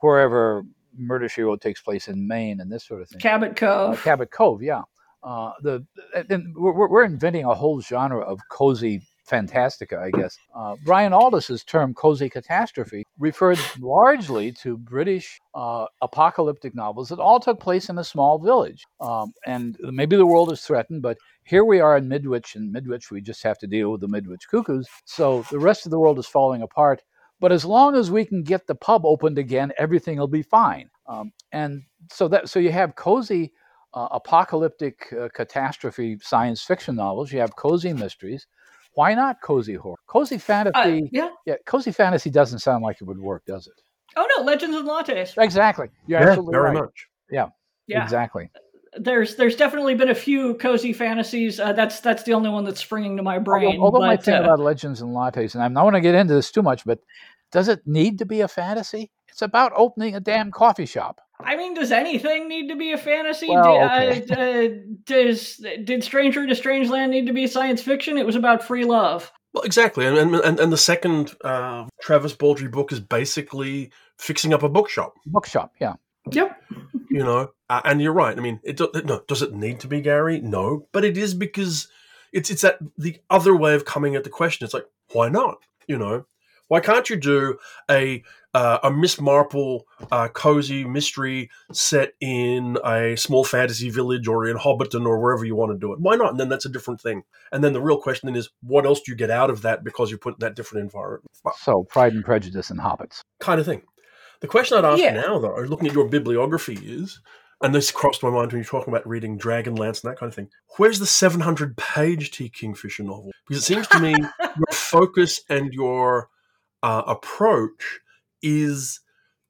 wherever Murder She Wrote takes place in Maine and this sort of thing. Cabot Uh, Cove. Cabot Cove, yeah. Uh, the and we're, we're- we're inventing a whole genre of cozy fantastica, I guess. Uh, Brian Aldiss's term "cozy catastrophe" referred largely to British uh, apocalyptic novels that all took place in a small village. Um, and maybe the world is threatened, but here we are in Midwich, and Midwich we just have to deal with the Midwich cuckoos. So the rest of the world is falling apart. But as long as we can get the pub opened again, everything will be fine. Um, and so that so you have cozy uh, apocalyptic uh, catastrophe science fiction novels. You have cozy mysteries. Why not cozy horror? Cozy Uh, fantasy. yeah. yeah, cozy fantasy doesn't sound like it would work, does it? Oh no, Legends and Lattes. Exactly. You're Yeah, absolutely very right. much. Yeah. Exactly. There's there's definitely been a few cozy fantasies. Uh, that's that's the only one that's springing to my brain. Although, although my but, thing uh, about legends and lattes, and I'm not want to get into this too much, but does it need to be a fantasy? It's about opening a damn coffee shop. I mean, does anything need to be a fantasy? Well, Did- uh, uh, does did Stranger to Strangeland need to be science fiction? It was about free love. Well, exactly. And and, and, and the second uh, Travis Baldree book is basically fixing up a bookshop. Bookshop, yeah. Yep. You know, uh, and you're right. I mean, it do- no, does it need to be Gary? No, but it is because it's it's that the other way of coming at the question. It's like, why not? You know, why can't you do a uh, a Miss Marple uh, cozy mystery set in a small fantasy village or in Hobbiton or wherever you want to do it? Why not? And then that's a different thing. And then the real question then is, what else do you get out of that because you put in that different environment? So Pride and Prejudice and Hobbits. kind of thing. The question I'd ask Yeah. now, though, looking at your bibliography, is, and this crossed my mind when you're talking about reading Dragonlance and that kind of thing. Where's the 700 page T. Kingfisher novel? Because it seems to me your focus and your uh, approach is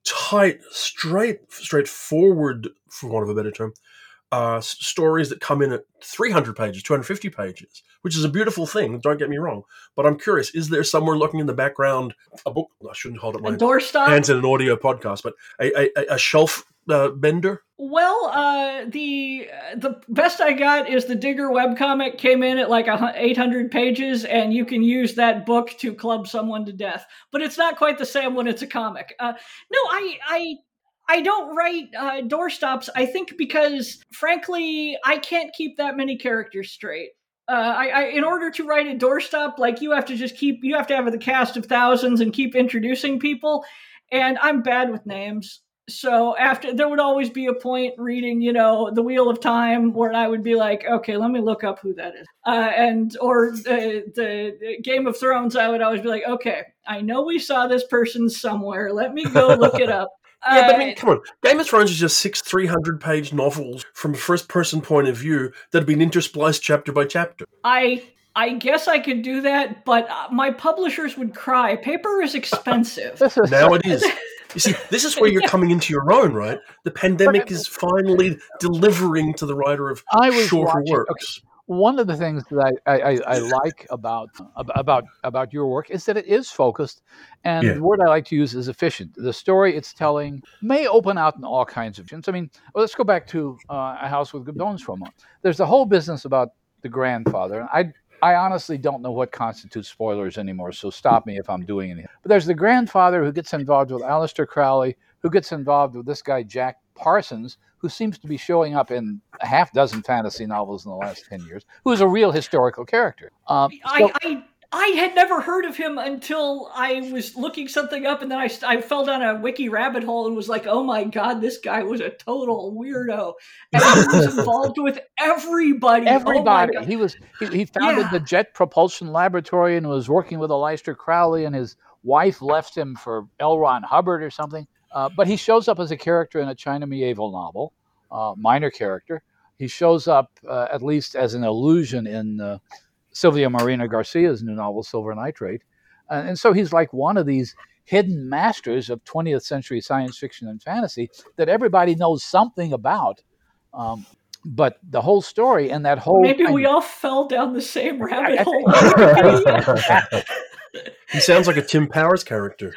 tight, straight, straightforward, for want of a better term, uh, stories that come in at 300 pages, 250 pages, which is a beautiful thing. Don't get me wrong. But I'm curious: is there somewhere looking in the background a book? I shouldn't hold up A my hands in an audio podcast, but a a, a shelf uh, bender. Well, uh, the the best I got is the Digger webcomic came in at like a, 800 pages, and you can use that book to club someone to death. But it's not quite the same when it's a comic. Uh, no, I I I don't write uh, doorstops. I think because frankly, I can't keep that many characters straight. Uh, I, I in order to write a doorstop, like you have to just keep you have to have the cast of thousands and keep introducing people, and I'm bad with names so after there would always be a point reading you know the wheel of time where i would be like okay let me look up who that is uh, and or the, the game of thrones i would always be like okay i know we saw this person somewhere let me go look it up Yeah, but I Uh, mean, come on. Game of Thrones is just six 300 page novels from a first person point of view that have been interspliced chapter by chapter. i i guess i could do that but uh, my publishers would cry paper is expensive Now it is. You see, this is where you're coming into your own, right? The pandemic is finally delivering to the writer of I was shorter watching- works. one of the things that I, I, I, I like about about about your work is that it is focused, and Yeah. the word I like to use is efficient. The story it's telling may open out in all kinds of things. I mean, well, let's go back to uh, a house with good bones for a moment. There's a whole business about the grandfather. and I I honestly don't know what constitutes spoilers anymore, so stop me if I'm doing anything. But there's the grandfather who gets involved with Aleister Crowley, who gets involved with this guy, Jack Parsons, who seems to be showing up in a half dozen fantasy novels in the last 10 years, who is a real historical character. Um, so, I, I I had never heard of him until I was looking something up, and then I, I fell down a wiki rabbit hole and was like, "Oh my god, this guy was a total weirdo!" And he was involved with everybody. Oh everybody. Oh he was. He, he founded yeah. the Jet Propulsion Laboratory and was working with Aleister Crowley, and his wife left him for L. Ron Hubbard or something. Uh, but he shows up as a character in a China Miéville novel, uh, minor character. He shows up uh, at least as an illusion in uh, Silvia Moreno-Garcia's new novel, Silver Nitrate. Uh, and so he's like one of these hidden masters of 20th century science fiction and fantasy that everybody knows something about. Um, but the whole story and that whole maybe we all fell down the same rabbit hole. he sounds like a Tim Powers character.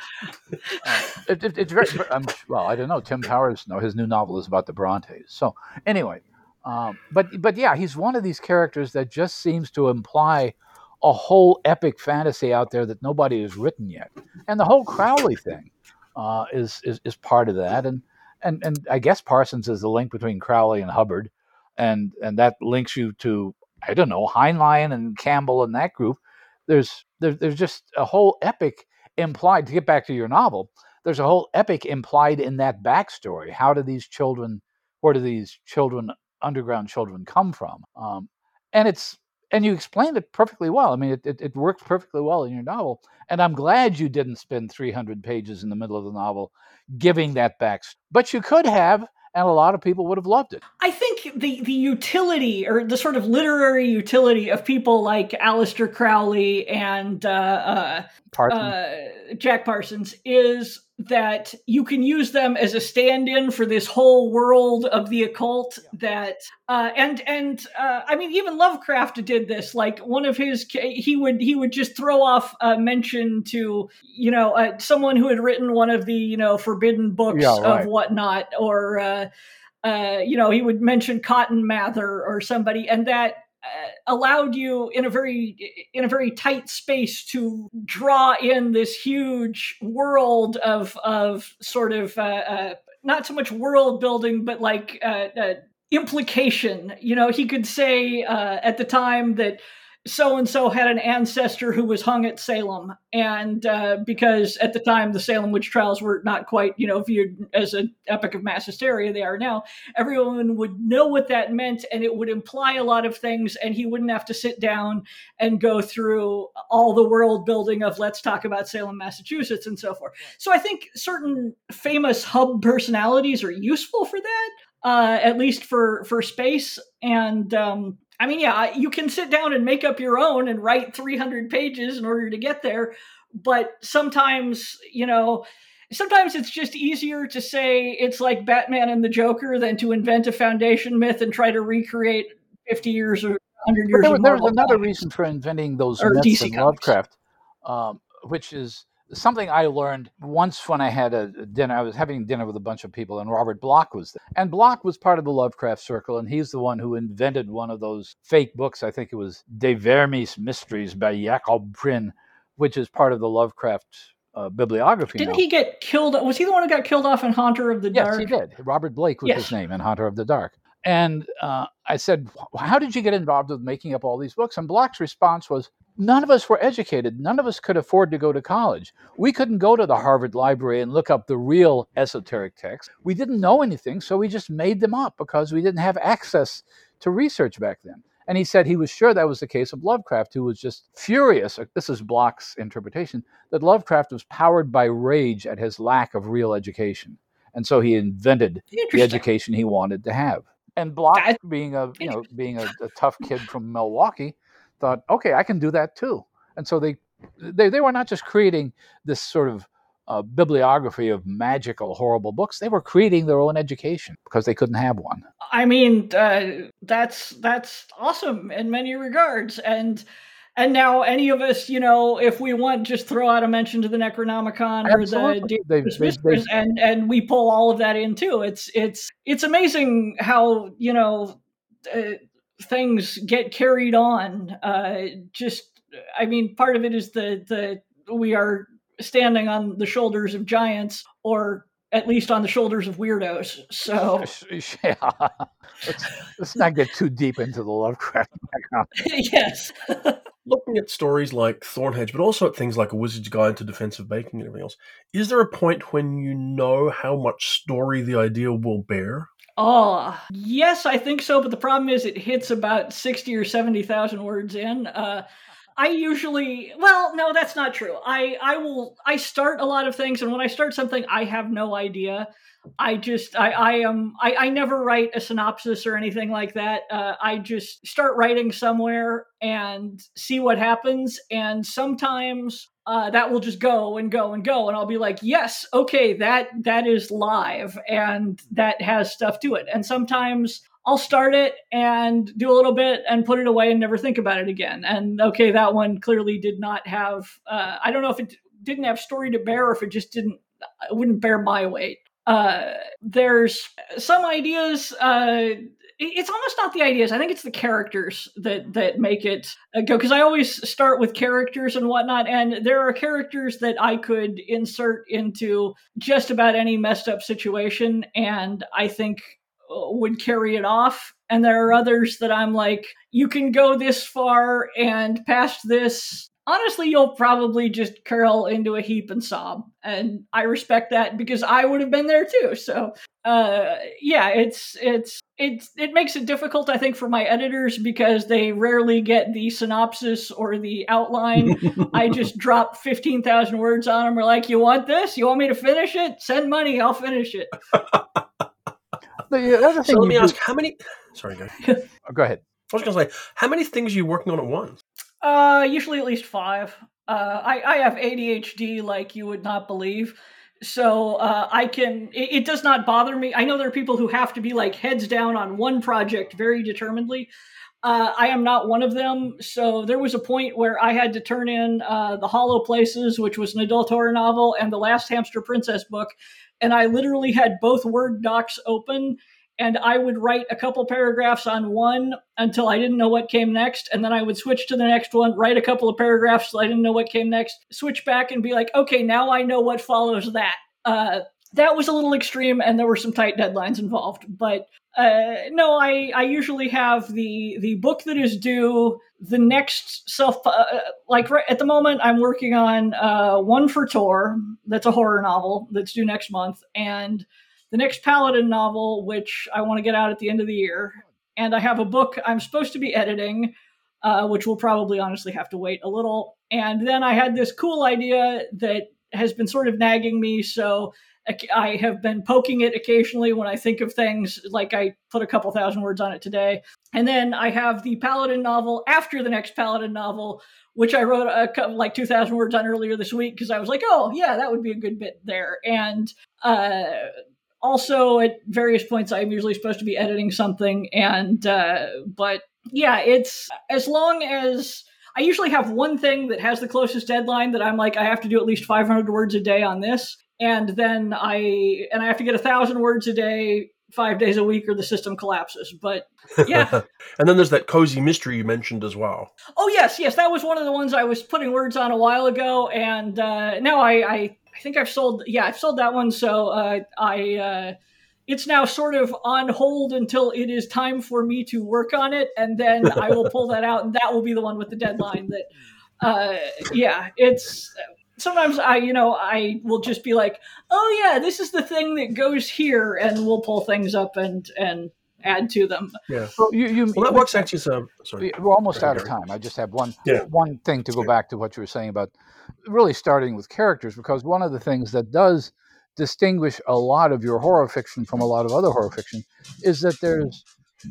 Uh, it, it, it's very um, well. I don't know. Tim Powers. No, his new novel is about the Brontes. So anyway, um, but but yeah, he's one of these characters that just seems to imply a whole epic fantasy out there that nobody has written yet, and the whole Crowley thing uh, is, is is part of that, and and and I guess Parsons is the link between Crowley and Hubbard, and and that links you to I don't know Heinlein and Campbell and that group. There's there's there's just a whole epic implied. To get back to your novel, there's a whole epic implied in that backstory. How do these children? Where do these children underground children come from. Um, and it's and you explained it perfectly well. I mean, it, it, it works perfectly well in your novel. And I'm glad you didn't spend 300 pages in the middle of the novel giving that back. But you could have, and a lot of people would have loved it. I think the the utility or the sort of literary utility of people like Aleister Crowley and uh, uh, Parsons. uh, Jack Parsons is that you can use them as a stand-in for this whole world of the occult that uh, and and uh, i mean even lovecraft did this like one of his he would he would just throw off a mention to you know uh, someone who had written one of the you know forbidden books yeah, right. of whatnot or uh, uh, you know he would mention cotton mather or somebody and that allowed you in a very in a very tight space to draw in this huge world of of sort of uh, uh, not so much world building but like uh, uh, implication. You know he could say uh, at the time that so and so had an ancestor who was hung at Salem, and uh, because at the time the Salem witch trials were not quite, you know, viewed as an epic of mass hysteria, they are now. Everyone would know what that meant, and it would imply a lot of things, and he wouldn't have to sit down and go through all the world building of let's talk about Salem, Massachusetts, and so forth. So I think certain famous hub personalities are useful for that. Uh, at least for for space and um, I mean, yeah, you can sit down and make up your own and write 300 pages in order to get there. But sometimes, you know, sometimes it's just easier to say it's like Batman and the Joker than to invent a foundation myth and try to recreate 50 years or 100 years. There, there's another reason for inventing those myths DC in Lovecraft, um, which is something I learned once when I had a dinner. I was having dinner with a bunch of people, and Robert Bloch was there. And Bloch was part of the Lovecraft Circle, and he's the one who invented one of those fake books. I think it was De Vermis Mysteriis by Jacob Prinn, which is part of the Lovecraft uh, bibliography. Didn't now. he get killed? Was he the one who got killed off in Haunter of the Dark? Yes, he did. Robert Blake was yes. his name in Haunter of the Dark. And uh, I said, How did you get involved with making up all these books? And Bloch's response was, None of us were educated. None of us could afford to go to college. We couldn't go to the Harvard Library and look up the real esoteric texts. We didn't know anything, so we just made them up because we didn't have access to research back then. And he said he was sure that was the case of Lovecraft, who was just furious. This is Bloch's interpretation that Lovecraft was powered by rage at his lack of real education. And so he invented the education he wanted to have. And Bloch, being a you know being a, a tough kid from Milwaukee, thought, okay, I can do that too. And so they they, they were not just creating this sort of uh, bibliography of magical, horrible books. They were creating their own education because they couldn't have one. I mean, uh, that's that's awesome in many regards, and and now any of us, you know, if we want, just throw out a mention to the Necronomicon Absolutely. or the they, they, they, and and we pull all of that in too. It's it's it's amazing how you know. Uh, things get carried on. Uh, just, I mean, part of it is the the we are standing on the shoulders of giants, or at least on the shoulders of weirdos. So yeah, let's, let's not get too deep into the Lovecraft background. yes. Looking at stories like Thornhedge, but also at things like A Wizard's Guide to Defensive Baking and everything else, is there a point when you know how much story the idea will bear? Oh, yes, I think so. But the problem is, it hits about sixty or seventy thousand words in. Uh, I usually, well, no, that's not true. I I will I start a lot of things, and when I start something, I have no idea. I just I I am I, I never write a synopsis or anything like that. Uh, I just start writing somewhere and see what happens, and sometimes uh, that will just go and go and go, and I'll be like, yes, okay, that that is live, and that has stuff to it. And sometimes I'll start it and do a little bit and put it away and never think about it again. And okay, that one clearly did not have. Uh, I don't know if it didn't have story to bear, or if it just didn't. It wouldn't bear my weight. Uh, there's some ideas. Uh, it's almost not the ideas. I think it's the characters that that make it go. Because I always start with characters and whatnot, and there are characters that I could insert into just about any messed up situation, and I think uh, would carry it off. And there are others that I'm like, you can go this far and past this. Honestly, you'll probably just curl into a heap and sob. And I respect that because I would have been there too. So, uh, yeah, it's, it's, it's, it makes it difficult, I think, for my editors because they rarely get the synopsis or the outline. I just drop 15,000 words on them. We're like, you want this? You want me to finish it? Send money. I'll finish it. The other thing So let me you ask, how many? Sorry, go. Oh, go ahead. I was going to say, how many things are you working on at once? Uh, usually at least five. Uh, I, I have ADHD like you would not believe. So uh, I can, it, it does not bother me. I know there are people who have to be like heads down on one project very determinedly. Uh, I am not one of them. So there was a point where I had to turn in uh, The Hollow Places, which was an adult horror novel, and The Last Hamster Princess book. And I literally had both Word docs open and I would write a couple paragraphs on one until I didn't know what came next, and then I would switch to the next one, write a couple of paragraphs till I didn't know what came next, switch back and be like, okay, now I know what follows that. Uh, that was a little extreme, and there were some tight deadlines involved. But uh, no, I, I usually have the the book that is due. The next self, uh, like right at the moment, I'm working on uh, one for Tor. That's a horror novel that's due next month, and the next Paladin novel, which I want to get out at the end of the year. And I have a book I'm supposed to be editing, uh, which will probably honestly have to wait a little. And then I had this cool idea that has been sort of nagging me. So I have been poking it occasionally when I think of things, like I put a couple thousand words on it today. And then I have the Paladin novel after the next Paladin novel, which I wrote a like 2,000 words on earlier this week because I was like, oh, yeah, that would be a good bit there. And uh, also at various points i'm usually supposed to be editing something and uh, but yeah it's as long as i usually have one thing that has the closest deadline that i'm like i have to do at least 500 words a day on this and then i and i have to get a thousand words a day five days a week or the system collapses but yeah and then there's that cozy mystery you mentioned as well. oh yes yes that was one of the ones i was putting words on a while ago and uh, now i i I think I've sold, yeah, I've sold that one. So uh, I, uh, it's now sort of on hold until it is time for me to work on it, and then I will pull that out, and that will be the one with the deadline. That, uh, yeah, it's sometimes I, you know, I will just be like, oh yeah, this is the thing that goes here, and we'll pull things up and and add to them. Yeah. Well, you, you, Well, that works actually. So sorry. We're almost out of time. I just have one Yeah. one thing to go back to what you were saying about really starting with characters, because one of the things that does distinguish a lot of your horror fiction from a lot of other horror fiction is that there's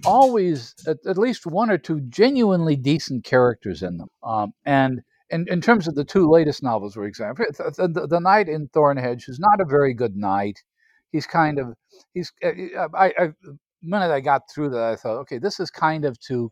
always at, at least one or two genuinely decent characters in them. Um, and in, in terms of the two latest novels, for example, the, the, the Knight in Thornhedge is not a very good knight. He's kind of he's uh, I, I the minute I got through that, I thought, okay, this is kind of to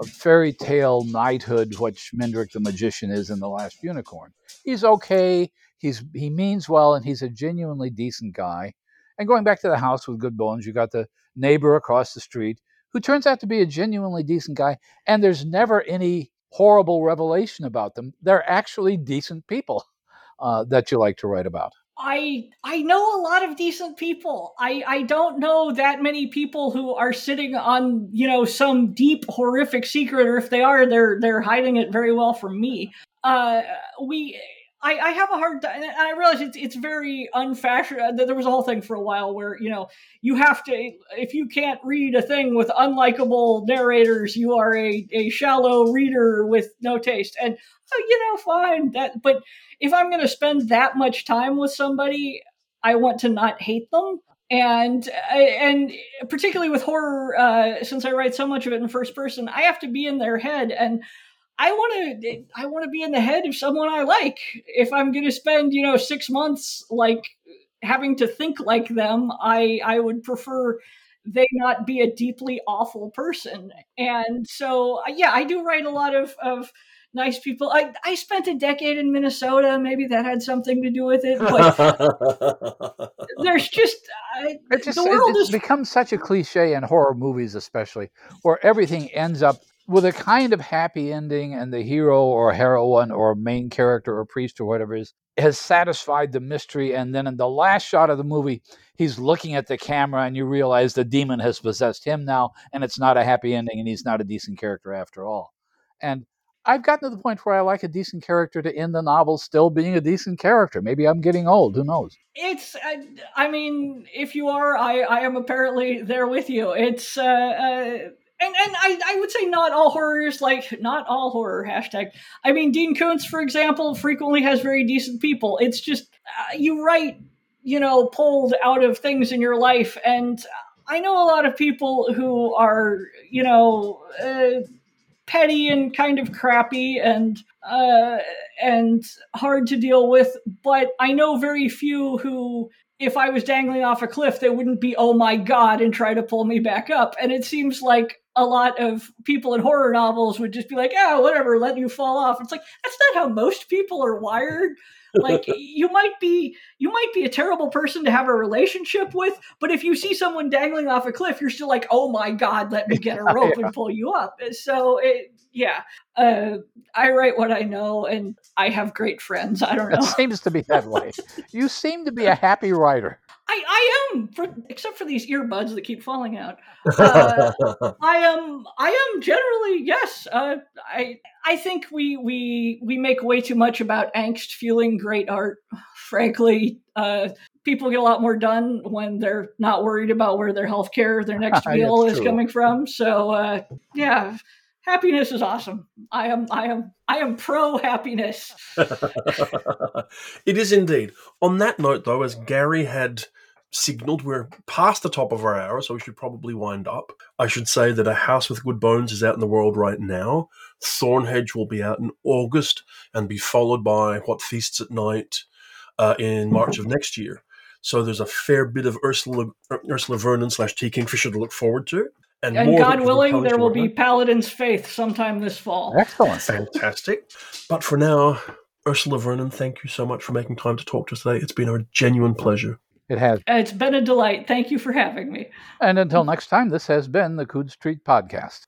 a fairy tale knighthood, which Schmendrick the magician is in the Last Unicorn. He's okay. He's he means well, and he's a genuinely decent guy. And going back to the house with good bones, you got the neighbor across the street who turns out to be a genuinely decent guy, and there's never any horrible revelation about them. They're actually decent people uh, that you like to write about. I I know a lot of decent people. I I don't know that many people who are sitting on you know some deep horrific secret, or if they are, they're they're hiding it very well from me. Uh, we I, I have a hard time, and I realize it's it's very unfashionable. Uh, there was a whole thing for a while where you know you have to if you can't read a thing with unlikable narrators, you are a, a shallow reader with no taste. And oh, you know, fine that. But if I'm going to spend that much time with somebody, I want to not hate them. And uh, and particularly with horror, uh, since I write so much of it in first person, I have to be in their head and I want to I want to be in the head of someone I like. If I'm going to spend, you know, 6 months like having to think like them, I I would prefer they not be a deeply awful person. And so yeah, I do write a lot of of nice people. I I spent a decade in Minnesota, maybe that had something to do with it, but there's just I, it just, the world it, it's is become such a cliche in horror movies especially where everything ends up with a kind of happy ending and the hero or heroine or main character or priest or whatever is has satisfied the mystery and then in the last shot of the movie he's looking at the camera and you realize the demon has possessed him now and it's not a happy ending and he's not a decent character after all and I've gotten to the point where I like a decent character to end the novel still being a decent character. Maybe I'm getting old. Who knows? It's, uh, I mean, if you are, I, I am apparently there with you. It's, uh, uh, and and I, I would say not all horrors like not all horror hashtag i mean dean koontz for example frequently has very decent people it's just uh, you write you know pulled out of things in your life and i know a lot of people who are you know uh, petty and kind of crappy and uh, and hard to deal with but i know very few who if I was dangling off a cliff, they wouldn't be, oh my God, and try to pull me back up. And it seems like a lot of people in horror novels would just be like, oh, whatever, let you fall off. It's like, that's not how most people are wired. Like you might be you might be a terrible person to have a relationship with, but if you see someone dangling off a cliff, you're still like, oh my God, let me get a rope yeah. and pull you up. So it, yeah, uh, I write what I know, and I have great friends. I don't know. It seems to be that way. you seem to be a happy writer. I, I am, for, except for these earbuds that keep falling out. Uh, I am, I am generally yes. Uh, I, I think we we we make way too much about angst fueling great art. Frankly, uh, people get a lot more done when they're not worried about where their health care, their next meal is coming from. So, uh, yeah, happiness is awesome. I am I am I am pro happiness. it is indeed. On that note though, as Gary had signaled we're past the top of our hour, so we should probably wind up. I should say that A House with Good Bones is out in the world right now. Thornhedge will be out in August and be followed by What Feasts at Night uh, in March of next year. So there's a fair bit of Ursula Ursula Vernon slash T Kingfisher to look forward to. And, and God willing, there will be Paladin's Faith sometime this fall. Excellent. Fantastic. But for now, Ursula Vernon, thank you so much for making time to talk to us today. It's been a genuine pleasure. It has. It's been a delight. Thank you for having me. And until next time, this has been the Coode Street Podcast.